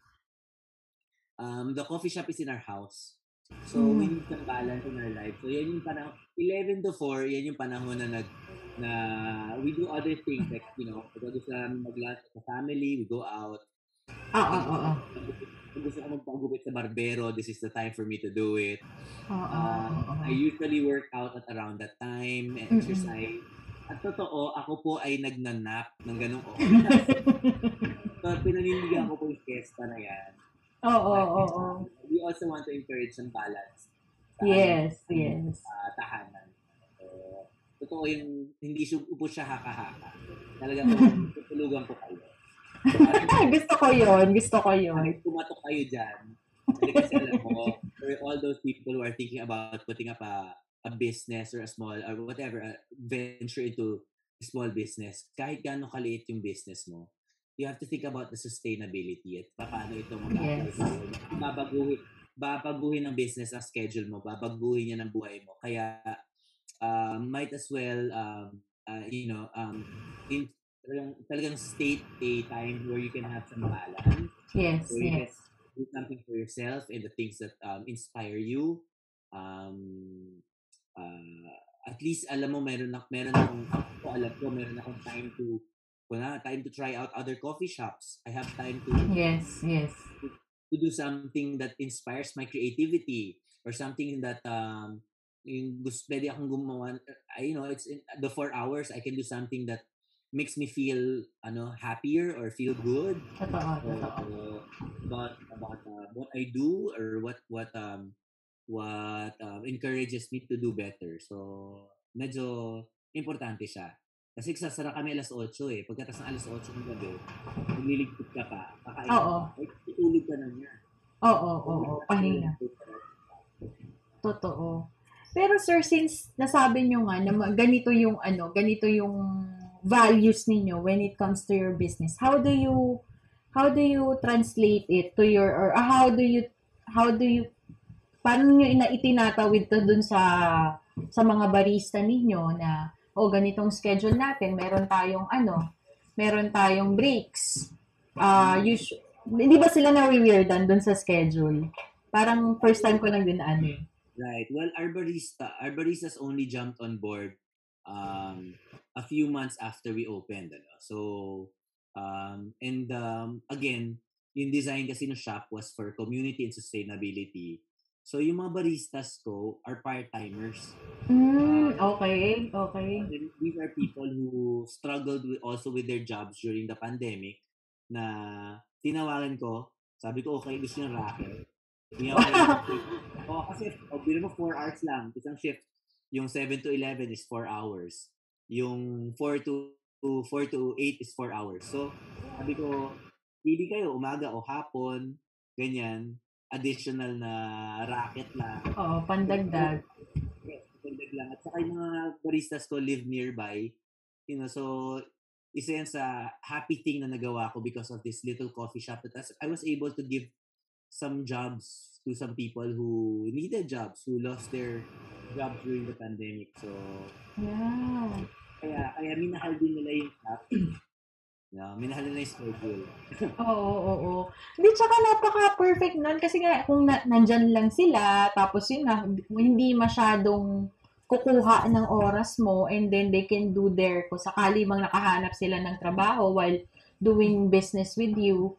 Um, the coffee shop is in our house. So, Mm. we need some balance in our life. So, yan yung panahon, 11 to 4, yan yung panahon na nag, na we do other things like, you know, pag gusto namin mag-lunch sa family, we go out. Oo, oo, oo. Kung gusto ko magpagupit sa barbero, this is the time for me to do it. Oo, Um, oo, oo. I usually work out at around that time and Mm-mm. exercise. At totoo, ako po ay nagnanap ng ganong oras. so, pinanindigan ko po yung siesta na yan. Oo, oo, oo. We also want to encourage some balance. sa Yes, aming, yes. ah, tahanan. So, totoo yung hindi upo siya haka-haka. Talagang tutulugan ko kayo. gusto ko yon gusto ko yon Kahit kumatok kayo dyan, kasi alam mo, for all those people who are thinking about putting up a, a business or a small, or whatever, a venture into a small business, kahit gaano kaliit yung business mo, you have to think about the sustainability at paano ito mag-apply Yes. Babaguhin, babaguhin ang business ang schedule mo, babaguhin niya ng buhay mo. Kaya, um, might as well, um, uh, you know, um, in, talagang, talagang state a time where you can have some balance Yes, so yes. do something for yourself and the things that um, inspire you. Um, uh, at least alam mo meron na meron akong ako alam ko meron akong time to wala time to try out other coffee shops. I have time to Yes, yes. to do something that inspires my creativity or something that um yung gusto pwede akong gumawa I you know it's in the four hours I can do something that makes me feel ano happier or feel good Totoo, totoo. uh, about about uh, what I do or what what um what um, encourages me to do better. So medyo importante siya. Kasi sasara kami alas 8 eh. Pagkatas ng alas 8 ng gabi, magliligpit ka pa, kakain Oo. ka, ay tutulog ka na niya. Oo, oo, oo. Pahinga. Totoo. Pero sir, since nasabi nyo nga na ganito yung ano, ganito yung values ninyo when it comes to your business, how do you how do you translate it to your or uh, how do you how do you paano nyo ina itinatawid to dun sa sa mga barista ninyo na o ganitong schedule natin, meron tayong ano, meron tayong breaks. Ah, usu- hindi ba sila na-weirdan dun sa schedule? Parang first time ko lang din ano eh. Right. Well, our barista, our baristas only jumped on board um, a few months after we opened. Ano? So, um, and um, again, yung design kasi ng shop was for community and sustainability. So, yung mga baristas ko are part-timers. Mm, okay, okay. These are people who struggled with, also with their jobs during the pandemic na tinawagan ko. Sabi ko, okay, gusto niyo racket. Oh, kasi, oh, mo 4 hours lang, isang shift. Yung 7 to 11 is 4 hours. Yung 4 to to 4 to 8 is 4 hours. So, sabi ko, pili kayo umaga o hapon, ganyan, additional na racket lang. Oo, pandagdag. Pandagdag lang. At saka yung mga baristas ko live nearby. You know, so isa yan sa happy thing na nagawa ko because of this little coffee shop. That I was able to give some jobs to some people who needed jobs, who lost their jobs during the pandemic. So, Yeah. kaya, kaya minahal din nila yung shop. Yeah, minahal nila yung schedule. Oo, oo, oo. Hindi, tsaka napaka-perfect nun. Kasi nga, kung na, nandyan lang sila, tapos yun nga, hindi masyadong kukuha ng oras mo and then they can do their, kung sakali mang nakahanap sila ng trabaho while doing business with you.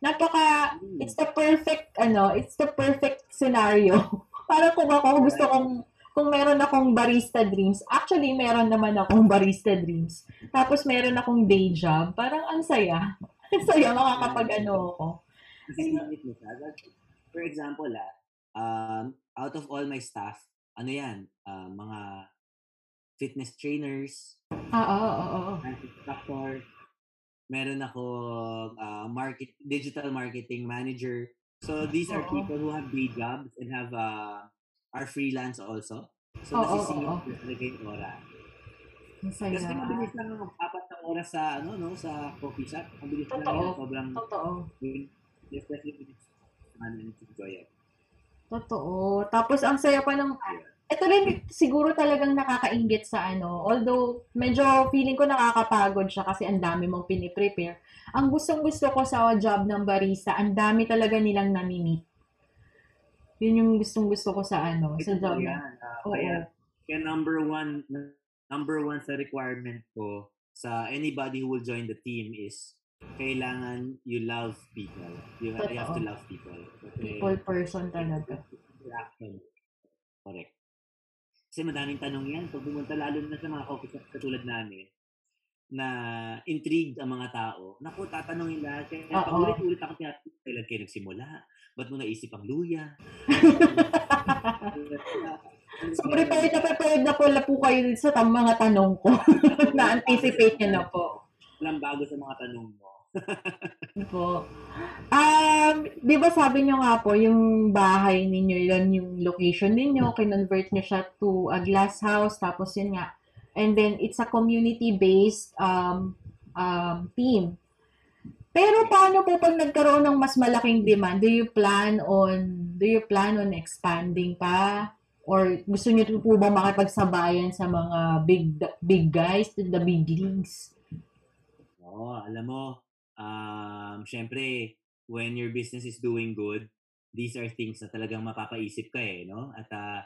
Napaka, it's the perfect, ano, it's the perfect scenario. Parang kung ako gusto kong, kung meron akong barista dreams, actually, meron naman akong barista dreams. Tapos meron akong day job. Parang ang saya. Ang saya makakapag ano ako. For example, ah, um, out of all my staff, ano yan, ah, mga fitness trainers, Ah, oo, oo, oo. dance instructor, meron ako ah, market, digital marketing manager. So these are people who have day jobs and have uh, are freelance also. So Oo, nasisingit oo. ko talaga yung oras. Ang saya. Kasi mabilis lang ang apat na oras sa ano no sa coffee shop. Mabilis lang Totoo. yan. Sobrang Totoo. especially when it's ano, it's enjoy it. Totoo. Tapos ang saya pa ng ito rin siguro talagang nakakainggit sa ano. Although medyo feeling ko nakakapagod siya kasi ang dami mong piniprepare. Ang gustong gusto ko sa job ng barista, ang dami talaga nilang namimit. Yun yung gustong gusto ko sa ano, sa Ito job po na. yan. ah, Oo. kaya, kaya number one, number one sa requirement ko sa anybody who will join the team is kailangan you love people. You, you have to love people. Kasi, People person talaga. interaction. Correct. Kasi madaming tanong yan. Pag pumunta lalo na sa mga shop katulad namin, na intrigued ang mga tao. Naku, tatanungin lahat. Kaya paulit-ulit ako tinatanong, kailan kayo nagsimula? Ba't mo naisip ang luya? So, prepared na prepared na pala po kayo sa tam- mga tanong ko. Na-anticipate niyo na po. Walang bago sa mga tanong mo. Po. Um, 'di ba sabi niyo nga po yung bahay ninyo, yan yung location ninyo, kinonvert niyo siya to a glass house tapos yun nga. And then it's a community-based um um team. Pero paano po pag nagkaroon ng mas malaking demand? Do you plan on do you plan on expanding pa? Or gusto niyo po ba makipagsabayan sa mga big big guys, the big leagues? Oo, alam mo, um, syempre, when your business is doing good, these are things na talagang mapapaisip ka eh, no? At ah,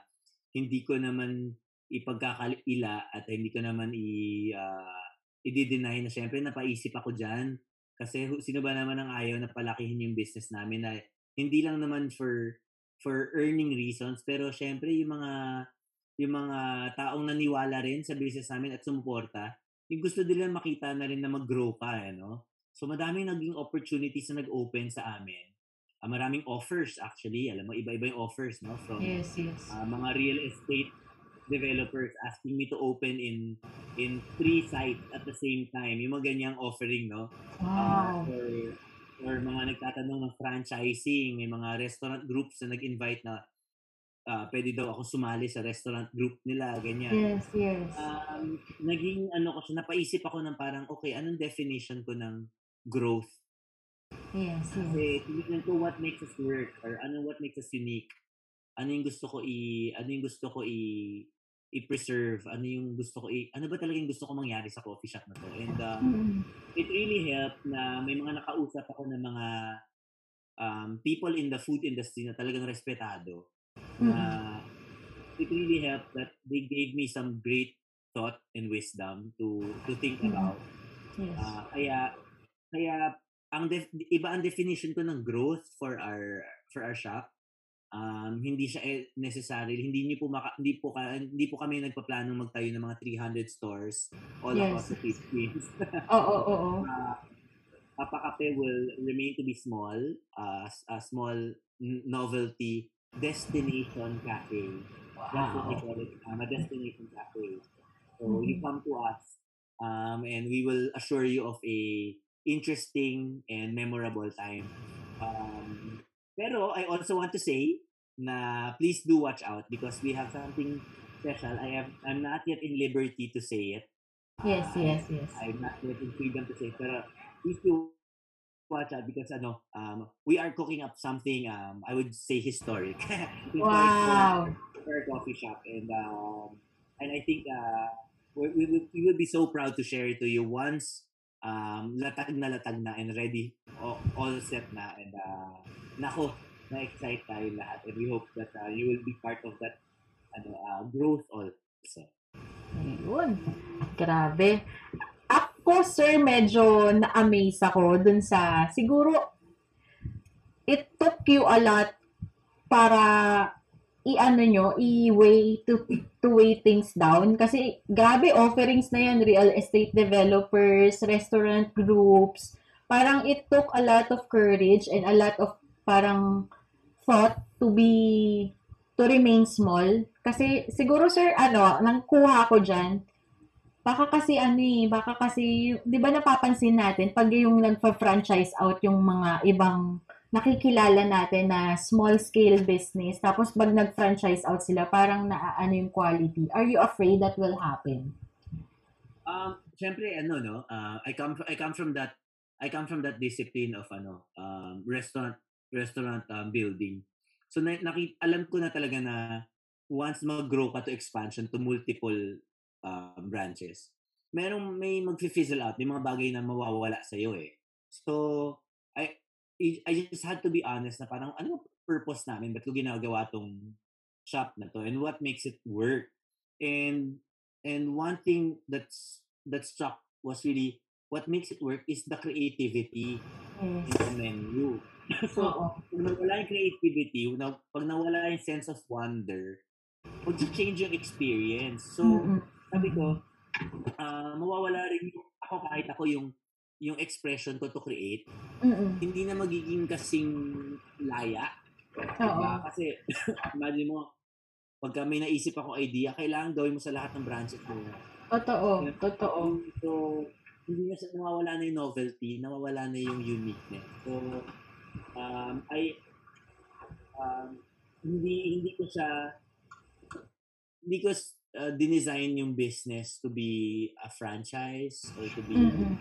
hindi ko naman ipagkakaila at hindi ko naman i, ah, i-deny na syempre napaisip ako dyan. Kasi sino ba naman ang ayaw na palakihin yung business namin na hindi lang naman for for earning reasons pero syempre yung mga yung mga taong naniwala rin sa business namin at sumuporta yung gusto nila makita na rin na mag-grow pa, eh, no? So, madaming naging opportunities na nag-open sa amin. Ah, maraming offers, actually. Alam mo, iba-iba yung offers, no? From Yes, yes. ah, mga real estate developers asking me to open in in three sites at the same time. Yung mga ganyang offering, no? Ah, Wow. or, or mga nagtatanong ng franchising, may mga restaurant groups na nag-invite na ah, pwede daw ako sumali sa restaurant group nila, ganyan Yes, yes. um, naging ano ko siya, napaisip ako ng parang, okay, anong definition ko ng growth? Yes, yes. Kasi tinignan ko what makes us work or ano what makes us unique. Ano yung gusto ko i ano yung gusto ko i i-preserve, ano yung gusto ko i ano ba talaga yung gusto ko mangyari sa coffee shop na to. And uh, Mm. it really helped na may mga nakausap ako ng mga um, people in the food industry na talagang respetado. Na it really helped that they gave me some great thought and wisdom to to think Mhm. about. Yes. Ah, kaya kaya ang def- iba ang definition ko ng growth for our for our shop. Um, hindi siya eh, necessary, hindi niyo po maka, hindi po ka, hindi po kami nagpaplano magtayo ng mga 300 stores all Yes. across the Philippines. Oo, oo, oo. uh, Papa Cafe will remain to be small, uh, a small n- novelty destination cafe. That's what we Wow. call it, um, a destination cafe. So you Mhm. come to us Um, and we will assure you of a interesting and memorable time. Um, pero I also want to say na please do watch out because we have something special. I have I'm not yet in liberty to say it. Yes, Uh, yes, yes. I'm not yet in freedom to say it. Pero please do watch out because ano, um, we are cooking up something um, I would say historic. Historic Wow. for our coffee shop and um, and I think uh, we, we, will, we will be so proud to share it to you once um, latag na latag na and ready all, all set na and uh, nako na-excite tayo lahat and we hope that uh, you will be part of that ano uh, growth also. Ayun. Grabe. Ako, sir, medyo na-amaze ako dun sa, siguro, it took you a lot para i-ano nyo, i-way to, to weigh things down. Kasi, grabe, offerings na yan, real estate developers, restaurant groups. Parang it took a lot of courage and a lot of parang thought to be to remain small. Kasi siguro sir, ano, nang kuha ko dyan, baka kasi ano eh, baka kasi, di ba napapansin natin, pag yung nagpa-franchise out yung mga ibang nakikilala natin na small scale business, tapos pag nag-franchise out sila, parang naaano yung quality. Are you afraid that will happen? Um, syempre ano no, uh, I come I come from that I come from that discipline of ano, um, restaurant restaurant um, building. So na, naki, alam ko na talaga na once mag-grow ka to expansion to multiple um, branches, merong may mag-fizzle out, may mga bagay na mawawala sa iyo eh. So I I just had to be honest na parang ano purpose namin, ba't ko ginagawa tong shop na to and what makes it work. And and one thing that's that struck was really what makes it work is the creativity in Yes. the menu. So, Oo. pag nawala yung creativity, pag nawala yung sense of wonder, mag-change yung experience. So, Mm-mm. sabi ko, ah, mawawala rin yung, ako kahit ako yung, yung expression ko to create, Mm-mm. hindi na magiging kasing laya. Oo. Diba? Kasi, imagine mo, pagka may naisip ako idea, kailangan gawin mo sa lahat ng branches mo. Totoo. Totoo. So, hindi na siya nawawala na yung novelty, nawawala na yung uniqueness. So, um, I, um, hindi, hindi ko siya, hindi ko uh, dinesign yung business to be a franchise or to be, Mm-mm.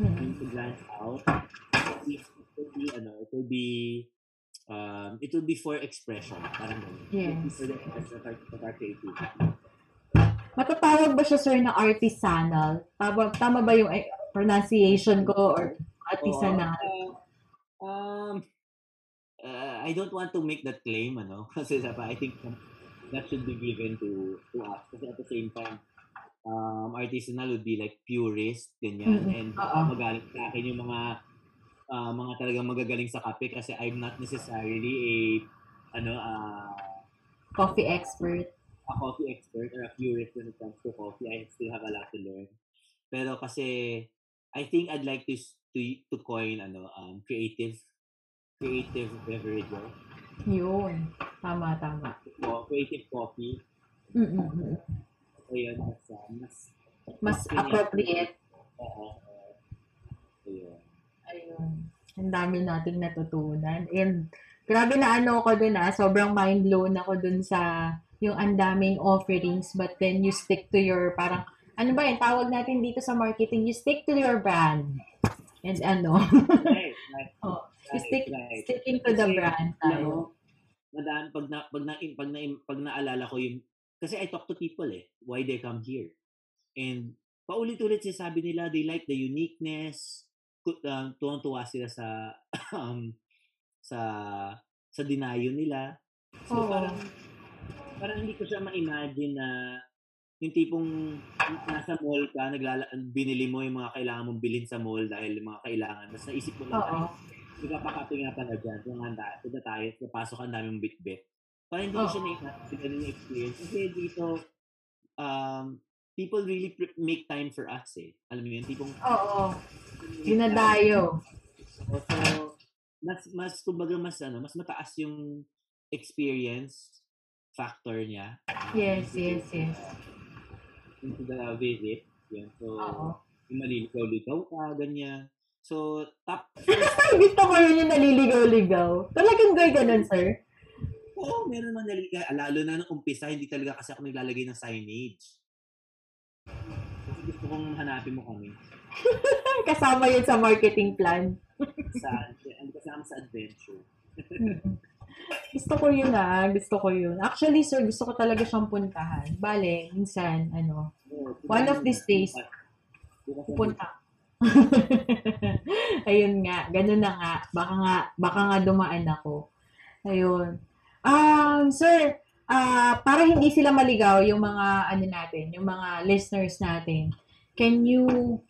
Mm-mm. to branch out. It will be, ano, it will be, um, it will be for expression. Parang ganun. It Yes. for the expression of our, of our creativity. Matatawag ba siya, sir, na artisanal? Tama, tama ba yung eh, pronunciation ko or artisanal? Oo. Uh, um, uh, I don't want to make that claim, ano? Kasi I think that should be given to to us. Kasi at the same time, um, artisanal would be like purist, ganyan. Mm-mm. And uh, magaling sa akin yung mga uh, mga talagang magagaling sa kape kasi I'm not necessarily a ano uh, Coffee expert. a coffee expert or a purist when it comes to coffee. I still have a lot to learn. Pero kasi I think I'd like to to to coin ano um creative creative beverages. Yun. Tama, tama. So, creative coffee. Mm-mm. Ayun, mas uh, mas Mas appropriate. Oo. oo. Ayun. Ayun. Ang dami nating natutunan. And grabe na ano ko dun ah. Sobrang mind blown ako dun sa yung ang daming offerings but then you stick to your parang ano ba yung tawag natin dito sa marketing? You stick to your brand. And ano, Right, right. Oh, right, stick, right. sticking to the brand tayo. madami pag na pag na pag na pag naalala ko yung kasi I talk to people eh why they come here. And paulit-ulit sinasabi nila they like the uniqueness, um, tuwang-tuwa sila sa um, sa sa dinayo nila. So Oo. parang parang hindi ko siya ma-imagine na yung tipong nasa mall ka, naglala, binili mo yung mga kailangan mong bilhin sa mall dahil yung mga kailangan. Tapos naisip mo lang, Oo. nagkapakape nga pala dyan. Kung handa, punta tayo, napasok ang daming bit-bit. Parang hindi ko siya na-imagine ganun yung experience. Kasi dito, um, people really pr- make time for us eh. Alam mo yun, tipong Oo. Dinadayo. So, mas, mas, kumbaga, mas, ano, mas mataas yung experience factor niya Yes, yes, yes. Into the visit Yun. So, Oo. yung maliligaw-ligaw ka, ganyan. So, top Gusto ko yun yung naliligaw-ligaw. Talagang gay ganun, sir? Oo, meron naman naliligaw. Lalo na nung umpisa, hindi talaga kasi ako naglalagay ng signage. Kasi gusto kong hanapin mo kami Kasama yun sa marketing plan. sa kasama sa adventure. Gusto ko yun ah. Gusto ko yun. Actually, sir, gusto ko talaga siyang puntahan. Bale, minsan, ano, One of these days, pupunta. Ayun nga, ganun na nga. Baka nga, baka nga dumaan ako. Ayun. Um, sir, ah para hindi sila maligaw yung mga ano natin, yung mga listeners natin. Can you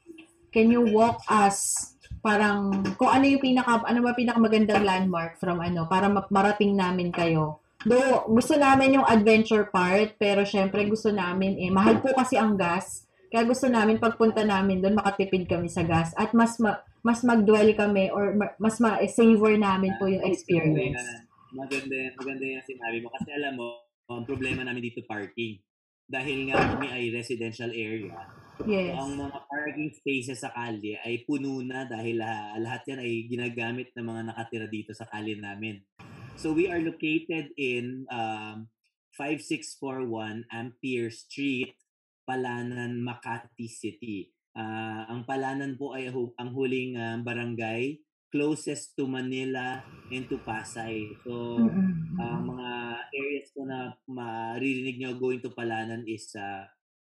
can you walk us parang kung ano yung pinaka ano ba pinakamagandang landmark from ano para ma- marating namin kayo. Do gusto namin yung adventure part, pero syempre gusto namin eh mahal po kasi ang gas. Kaya gusto namin pagpunta namin doon makatipid kami sa gas at mas ma- mas mag-dwell kami or ma- mas ma-savor namin po yung experience. Maganda yan. Maganda yan sinabi mo. Kasi alam mo, ang problema namin dito parking. Dahil nga kami ay residential area, Yes. ang mga parking spaces sa kalye ay puno na dahil ah, lahat yan ay ginagamit ng mga nakatira dito sa kalye namin. So we are located in um, 5641 Ampere Street, Palanan, Makati City. Ah, ang Palanan po ay hu- ang huling ah, barangay closest to Manila and to Pasay. So, Mm-mm. ang mga areas ko na maririnig nyo going to Palanan is sa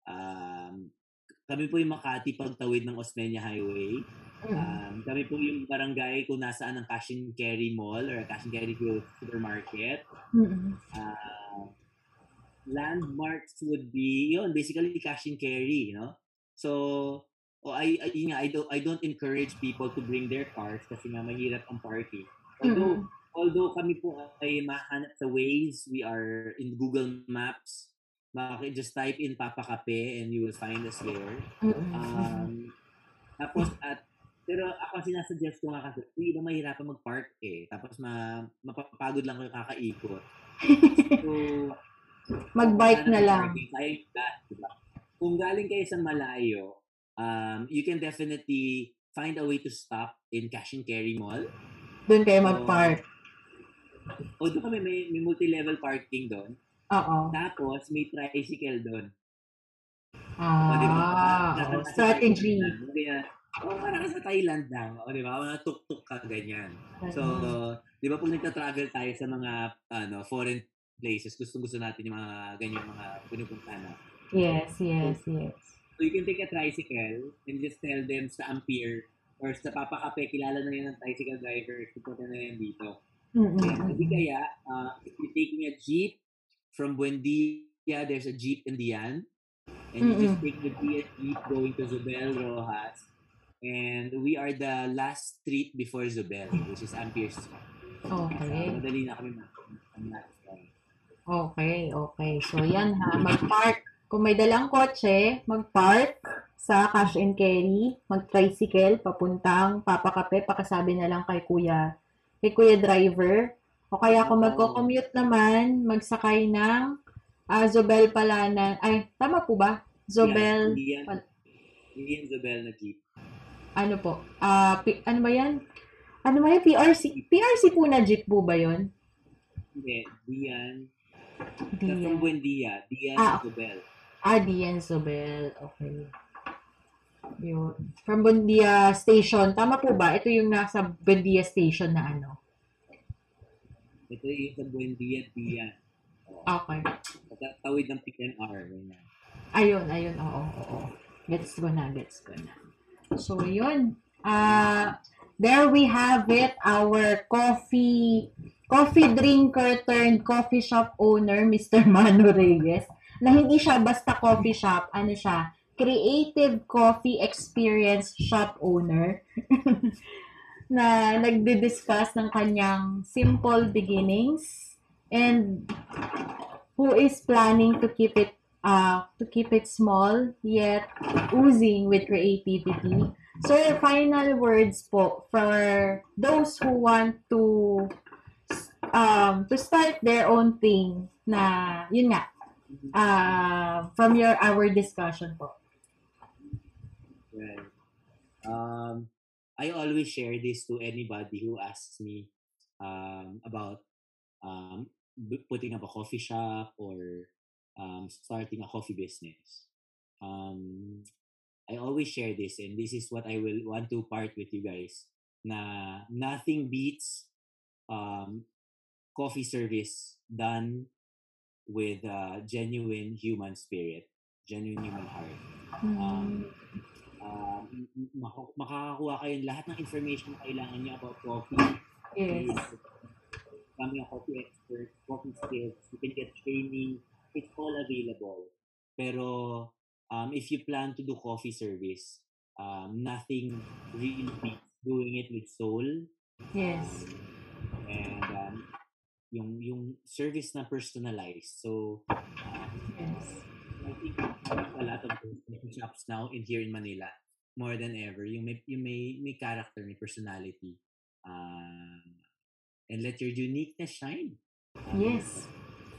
um, kami po yung Makati pagtawid ng Osmeña Highway. Um, kami po yung barangay kung nasaan ang Cash and Carry Mall or Cash and Carry Growth Supermarket. Uh, landmarks would be, yun, basically cash and carry, you know? So, oh, I, I, yun nga, I, don't, I don't encourage people to bring their cars kasi nga mahirap ang parking. Although, although kami po ay mahanap sa Waze, we are in Google Maps. Bakit just type in Papa Kape and you will find us there. Mm-mm. Um, tapos at pero ako sinasuggest ko nga kasi, uy, na mahirapan mag-park eh. Tapos ma, mapapagod lang kayo kakaikot. So, Mag-bike na wala lang. ng parking, diba? Kung galing kayo sa malayo, um, you can definitely find a way to stop in Cash and Carry Mall. Doon kayo mag-park. O doon kami, may, may multi-level parking doon. Oo. Tapos, may tricycle doon. O, Ah, di ba? oo. Parang nasa strategy. Kaya, oh, parang sa Thailand lang. O, di ba? Mga tuk-tuk ka, ganyan. So, di ba pag nagta-travel tayo sa mga ano foreign places, gusto-gusto natin yung mga ganyan mga pinupuntahan na. yes, yes, yes. So, you can take a tricycle and just tell them sa Ampere or sa Papa Kape, kilala na yan ng tricycle driver, pupunta na yan dito. Kaya, hindi kaya, uh, if you're taking a jeep from Buendia, there's a jeep in Dian. And you just take the jeep going to Zubel Rojas. And we are the last street before Zubel, which is Ampere Street. Okay. Madali na kami ma- Okay, okay. So, yan ha. Mag-park. Kung may dalang kotse, mag-park sa cash and carry, mag-tricycle, papuntang papakape, pakasabi na lang kay kuya, kay kuya driver. O kaya kung magko-commute naman, magsakay ng ah, Zobel Palanan. Ay, tama po ba? Zobel, Dian, pal- Dian Zubel na jeep. ano po? Ah, P- ano ba yan? Ano ba yan? PRC? PRC po na jeep po ba yun? Hindi, Dian. Di From yan. Buendia, Dian Ah, Zubel. Ah, Dian Sobel. Okay. Yun. From Bundia Station. Tama po ba? Ito yung nasa Bundia Station na ano. Ito yung sa Buendia, Dian. Oh, Okay. Pagkatawid ng PNR. Ganyan. Ayun, ayun. Oo, oo. Gets ko na, gets ko na. So, yun. Ah, there we have it. Our coffee coffee drinker turned coffee shop owner, Mr. Manu Reyes. Na hindi siya basta coffee shop. Ano siya? Creative Coffee Experience Shop Owner. na nagdi-discuss ng kanyang simple beginnings and who is planning to keep it uh, to keep it small yet oozing with creativity. So, final words po for those who want to um, to start their own thing na, yun nga, uh, from your our discussion po. Right. Um, I always share this to anybody who asks me um, about um, putting up a coffee shop or um, starting a coffee business. Um, I always share this, and this is what I will want to part with you guys. Na nothing beats um, coffee service done with uh, genuine human spirit, genuine human heart. Um, uh, makakakuha kayo lahat ng information na kailangan niyo about coffee. Yes. Becoming a coffee expert, coffee skills, you can get training. It's all available. Pero um, if you plan to do coffee service, um, nothing really beats doing it with soul. Yes. And um, yung yung service na personalized. So, um, think a lot of coffee shops now in here in Manila, more than ever, yung may, yung may, may character, may personality. Um, and let your uniqueness shine. Yes.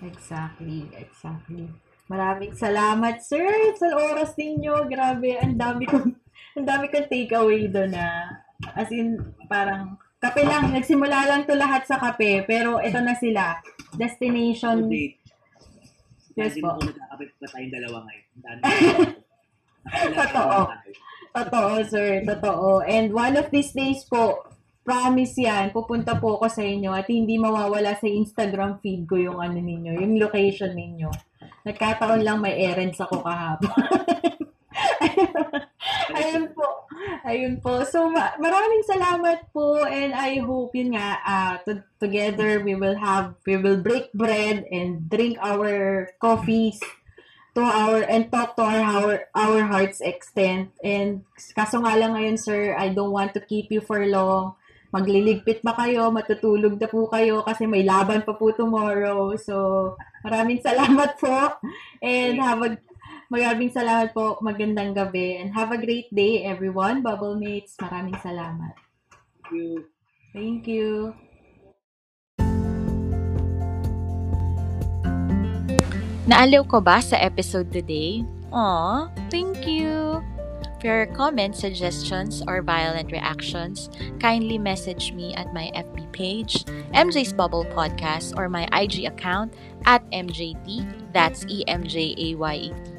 Exactly. Exactly. Maraming salamat, sir, sa oras ninyo. Grabe, ang dami kong, ang dami kong takeaway doon na, as in, parang, kape lang, nagsimula lang to lahat sa kape, pero ito na sila. Destination, Update. Yes Imagine po. kung nagkakapit pa tayong dalawa ngayon. Ang dami. Totoo. Totoo, sir. Totoo. And one of these days po, promise yan, pupunta po ako sa inyo at hindi mawawala sa Instagram feed ko yung ano ninyo, yung location ninyo. Nagkataon lang may errands ako kahapon. Ayun po. Ayun po. So, ma- maraming salamat po and I hope yun nga, ah, to- together we will have, we will break bread and drink our coffees to our and talk to our our, our heart's extent. And kaso nga lang ngayon, sir, I don't want to keep you for long. Magliligpit ba kayo? Matutulog na po kayo kasi may laban pa po tomorrow. So, maraming salamat po. And have a maraming salamat po. Magandang gabi. And have a great day, everyone. Bubble Mates, maraming salamat. Thank you. Thank you. Naaliw ko ba sa episode today? Aw, thank you! For your comments, suggestions, or violent reactions, kindly message me at my FB page, MJ's Bubble Podcast, or my IG account at MJT, that's E E-M-J-A-Y-E-T.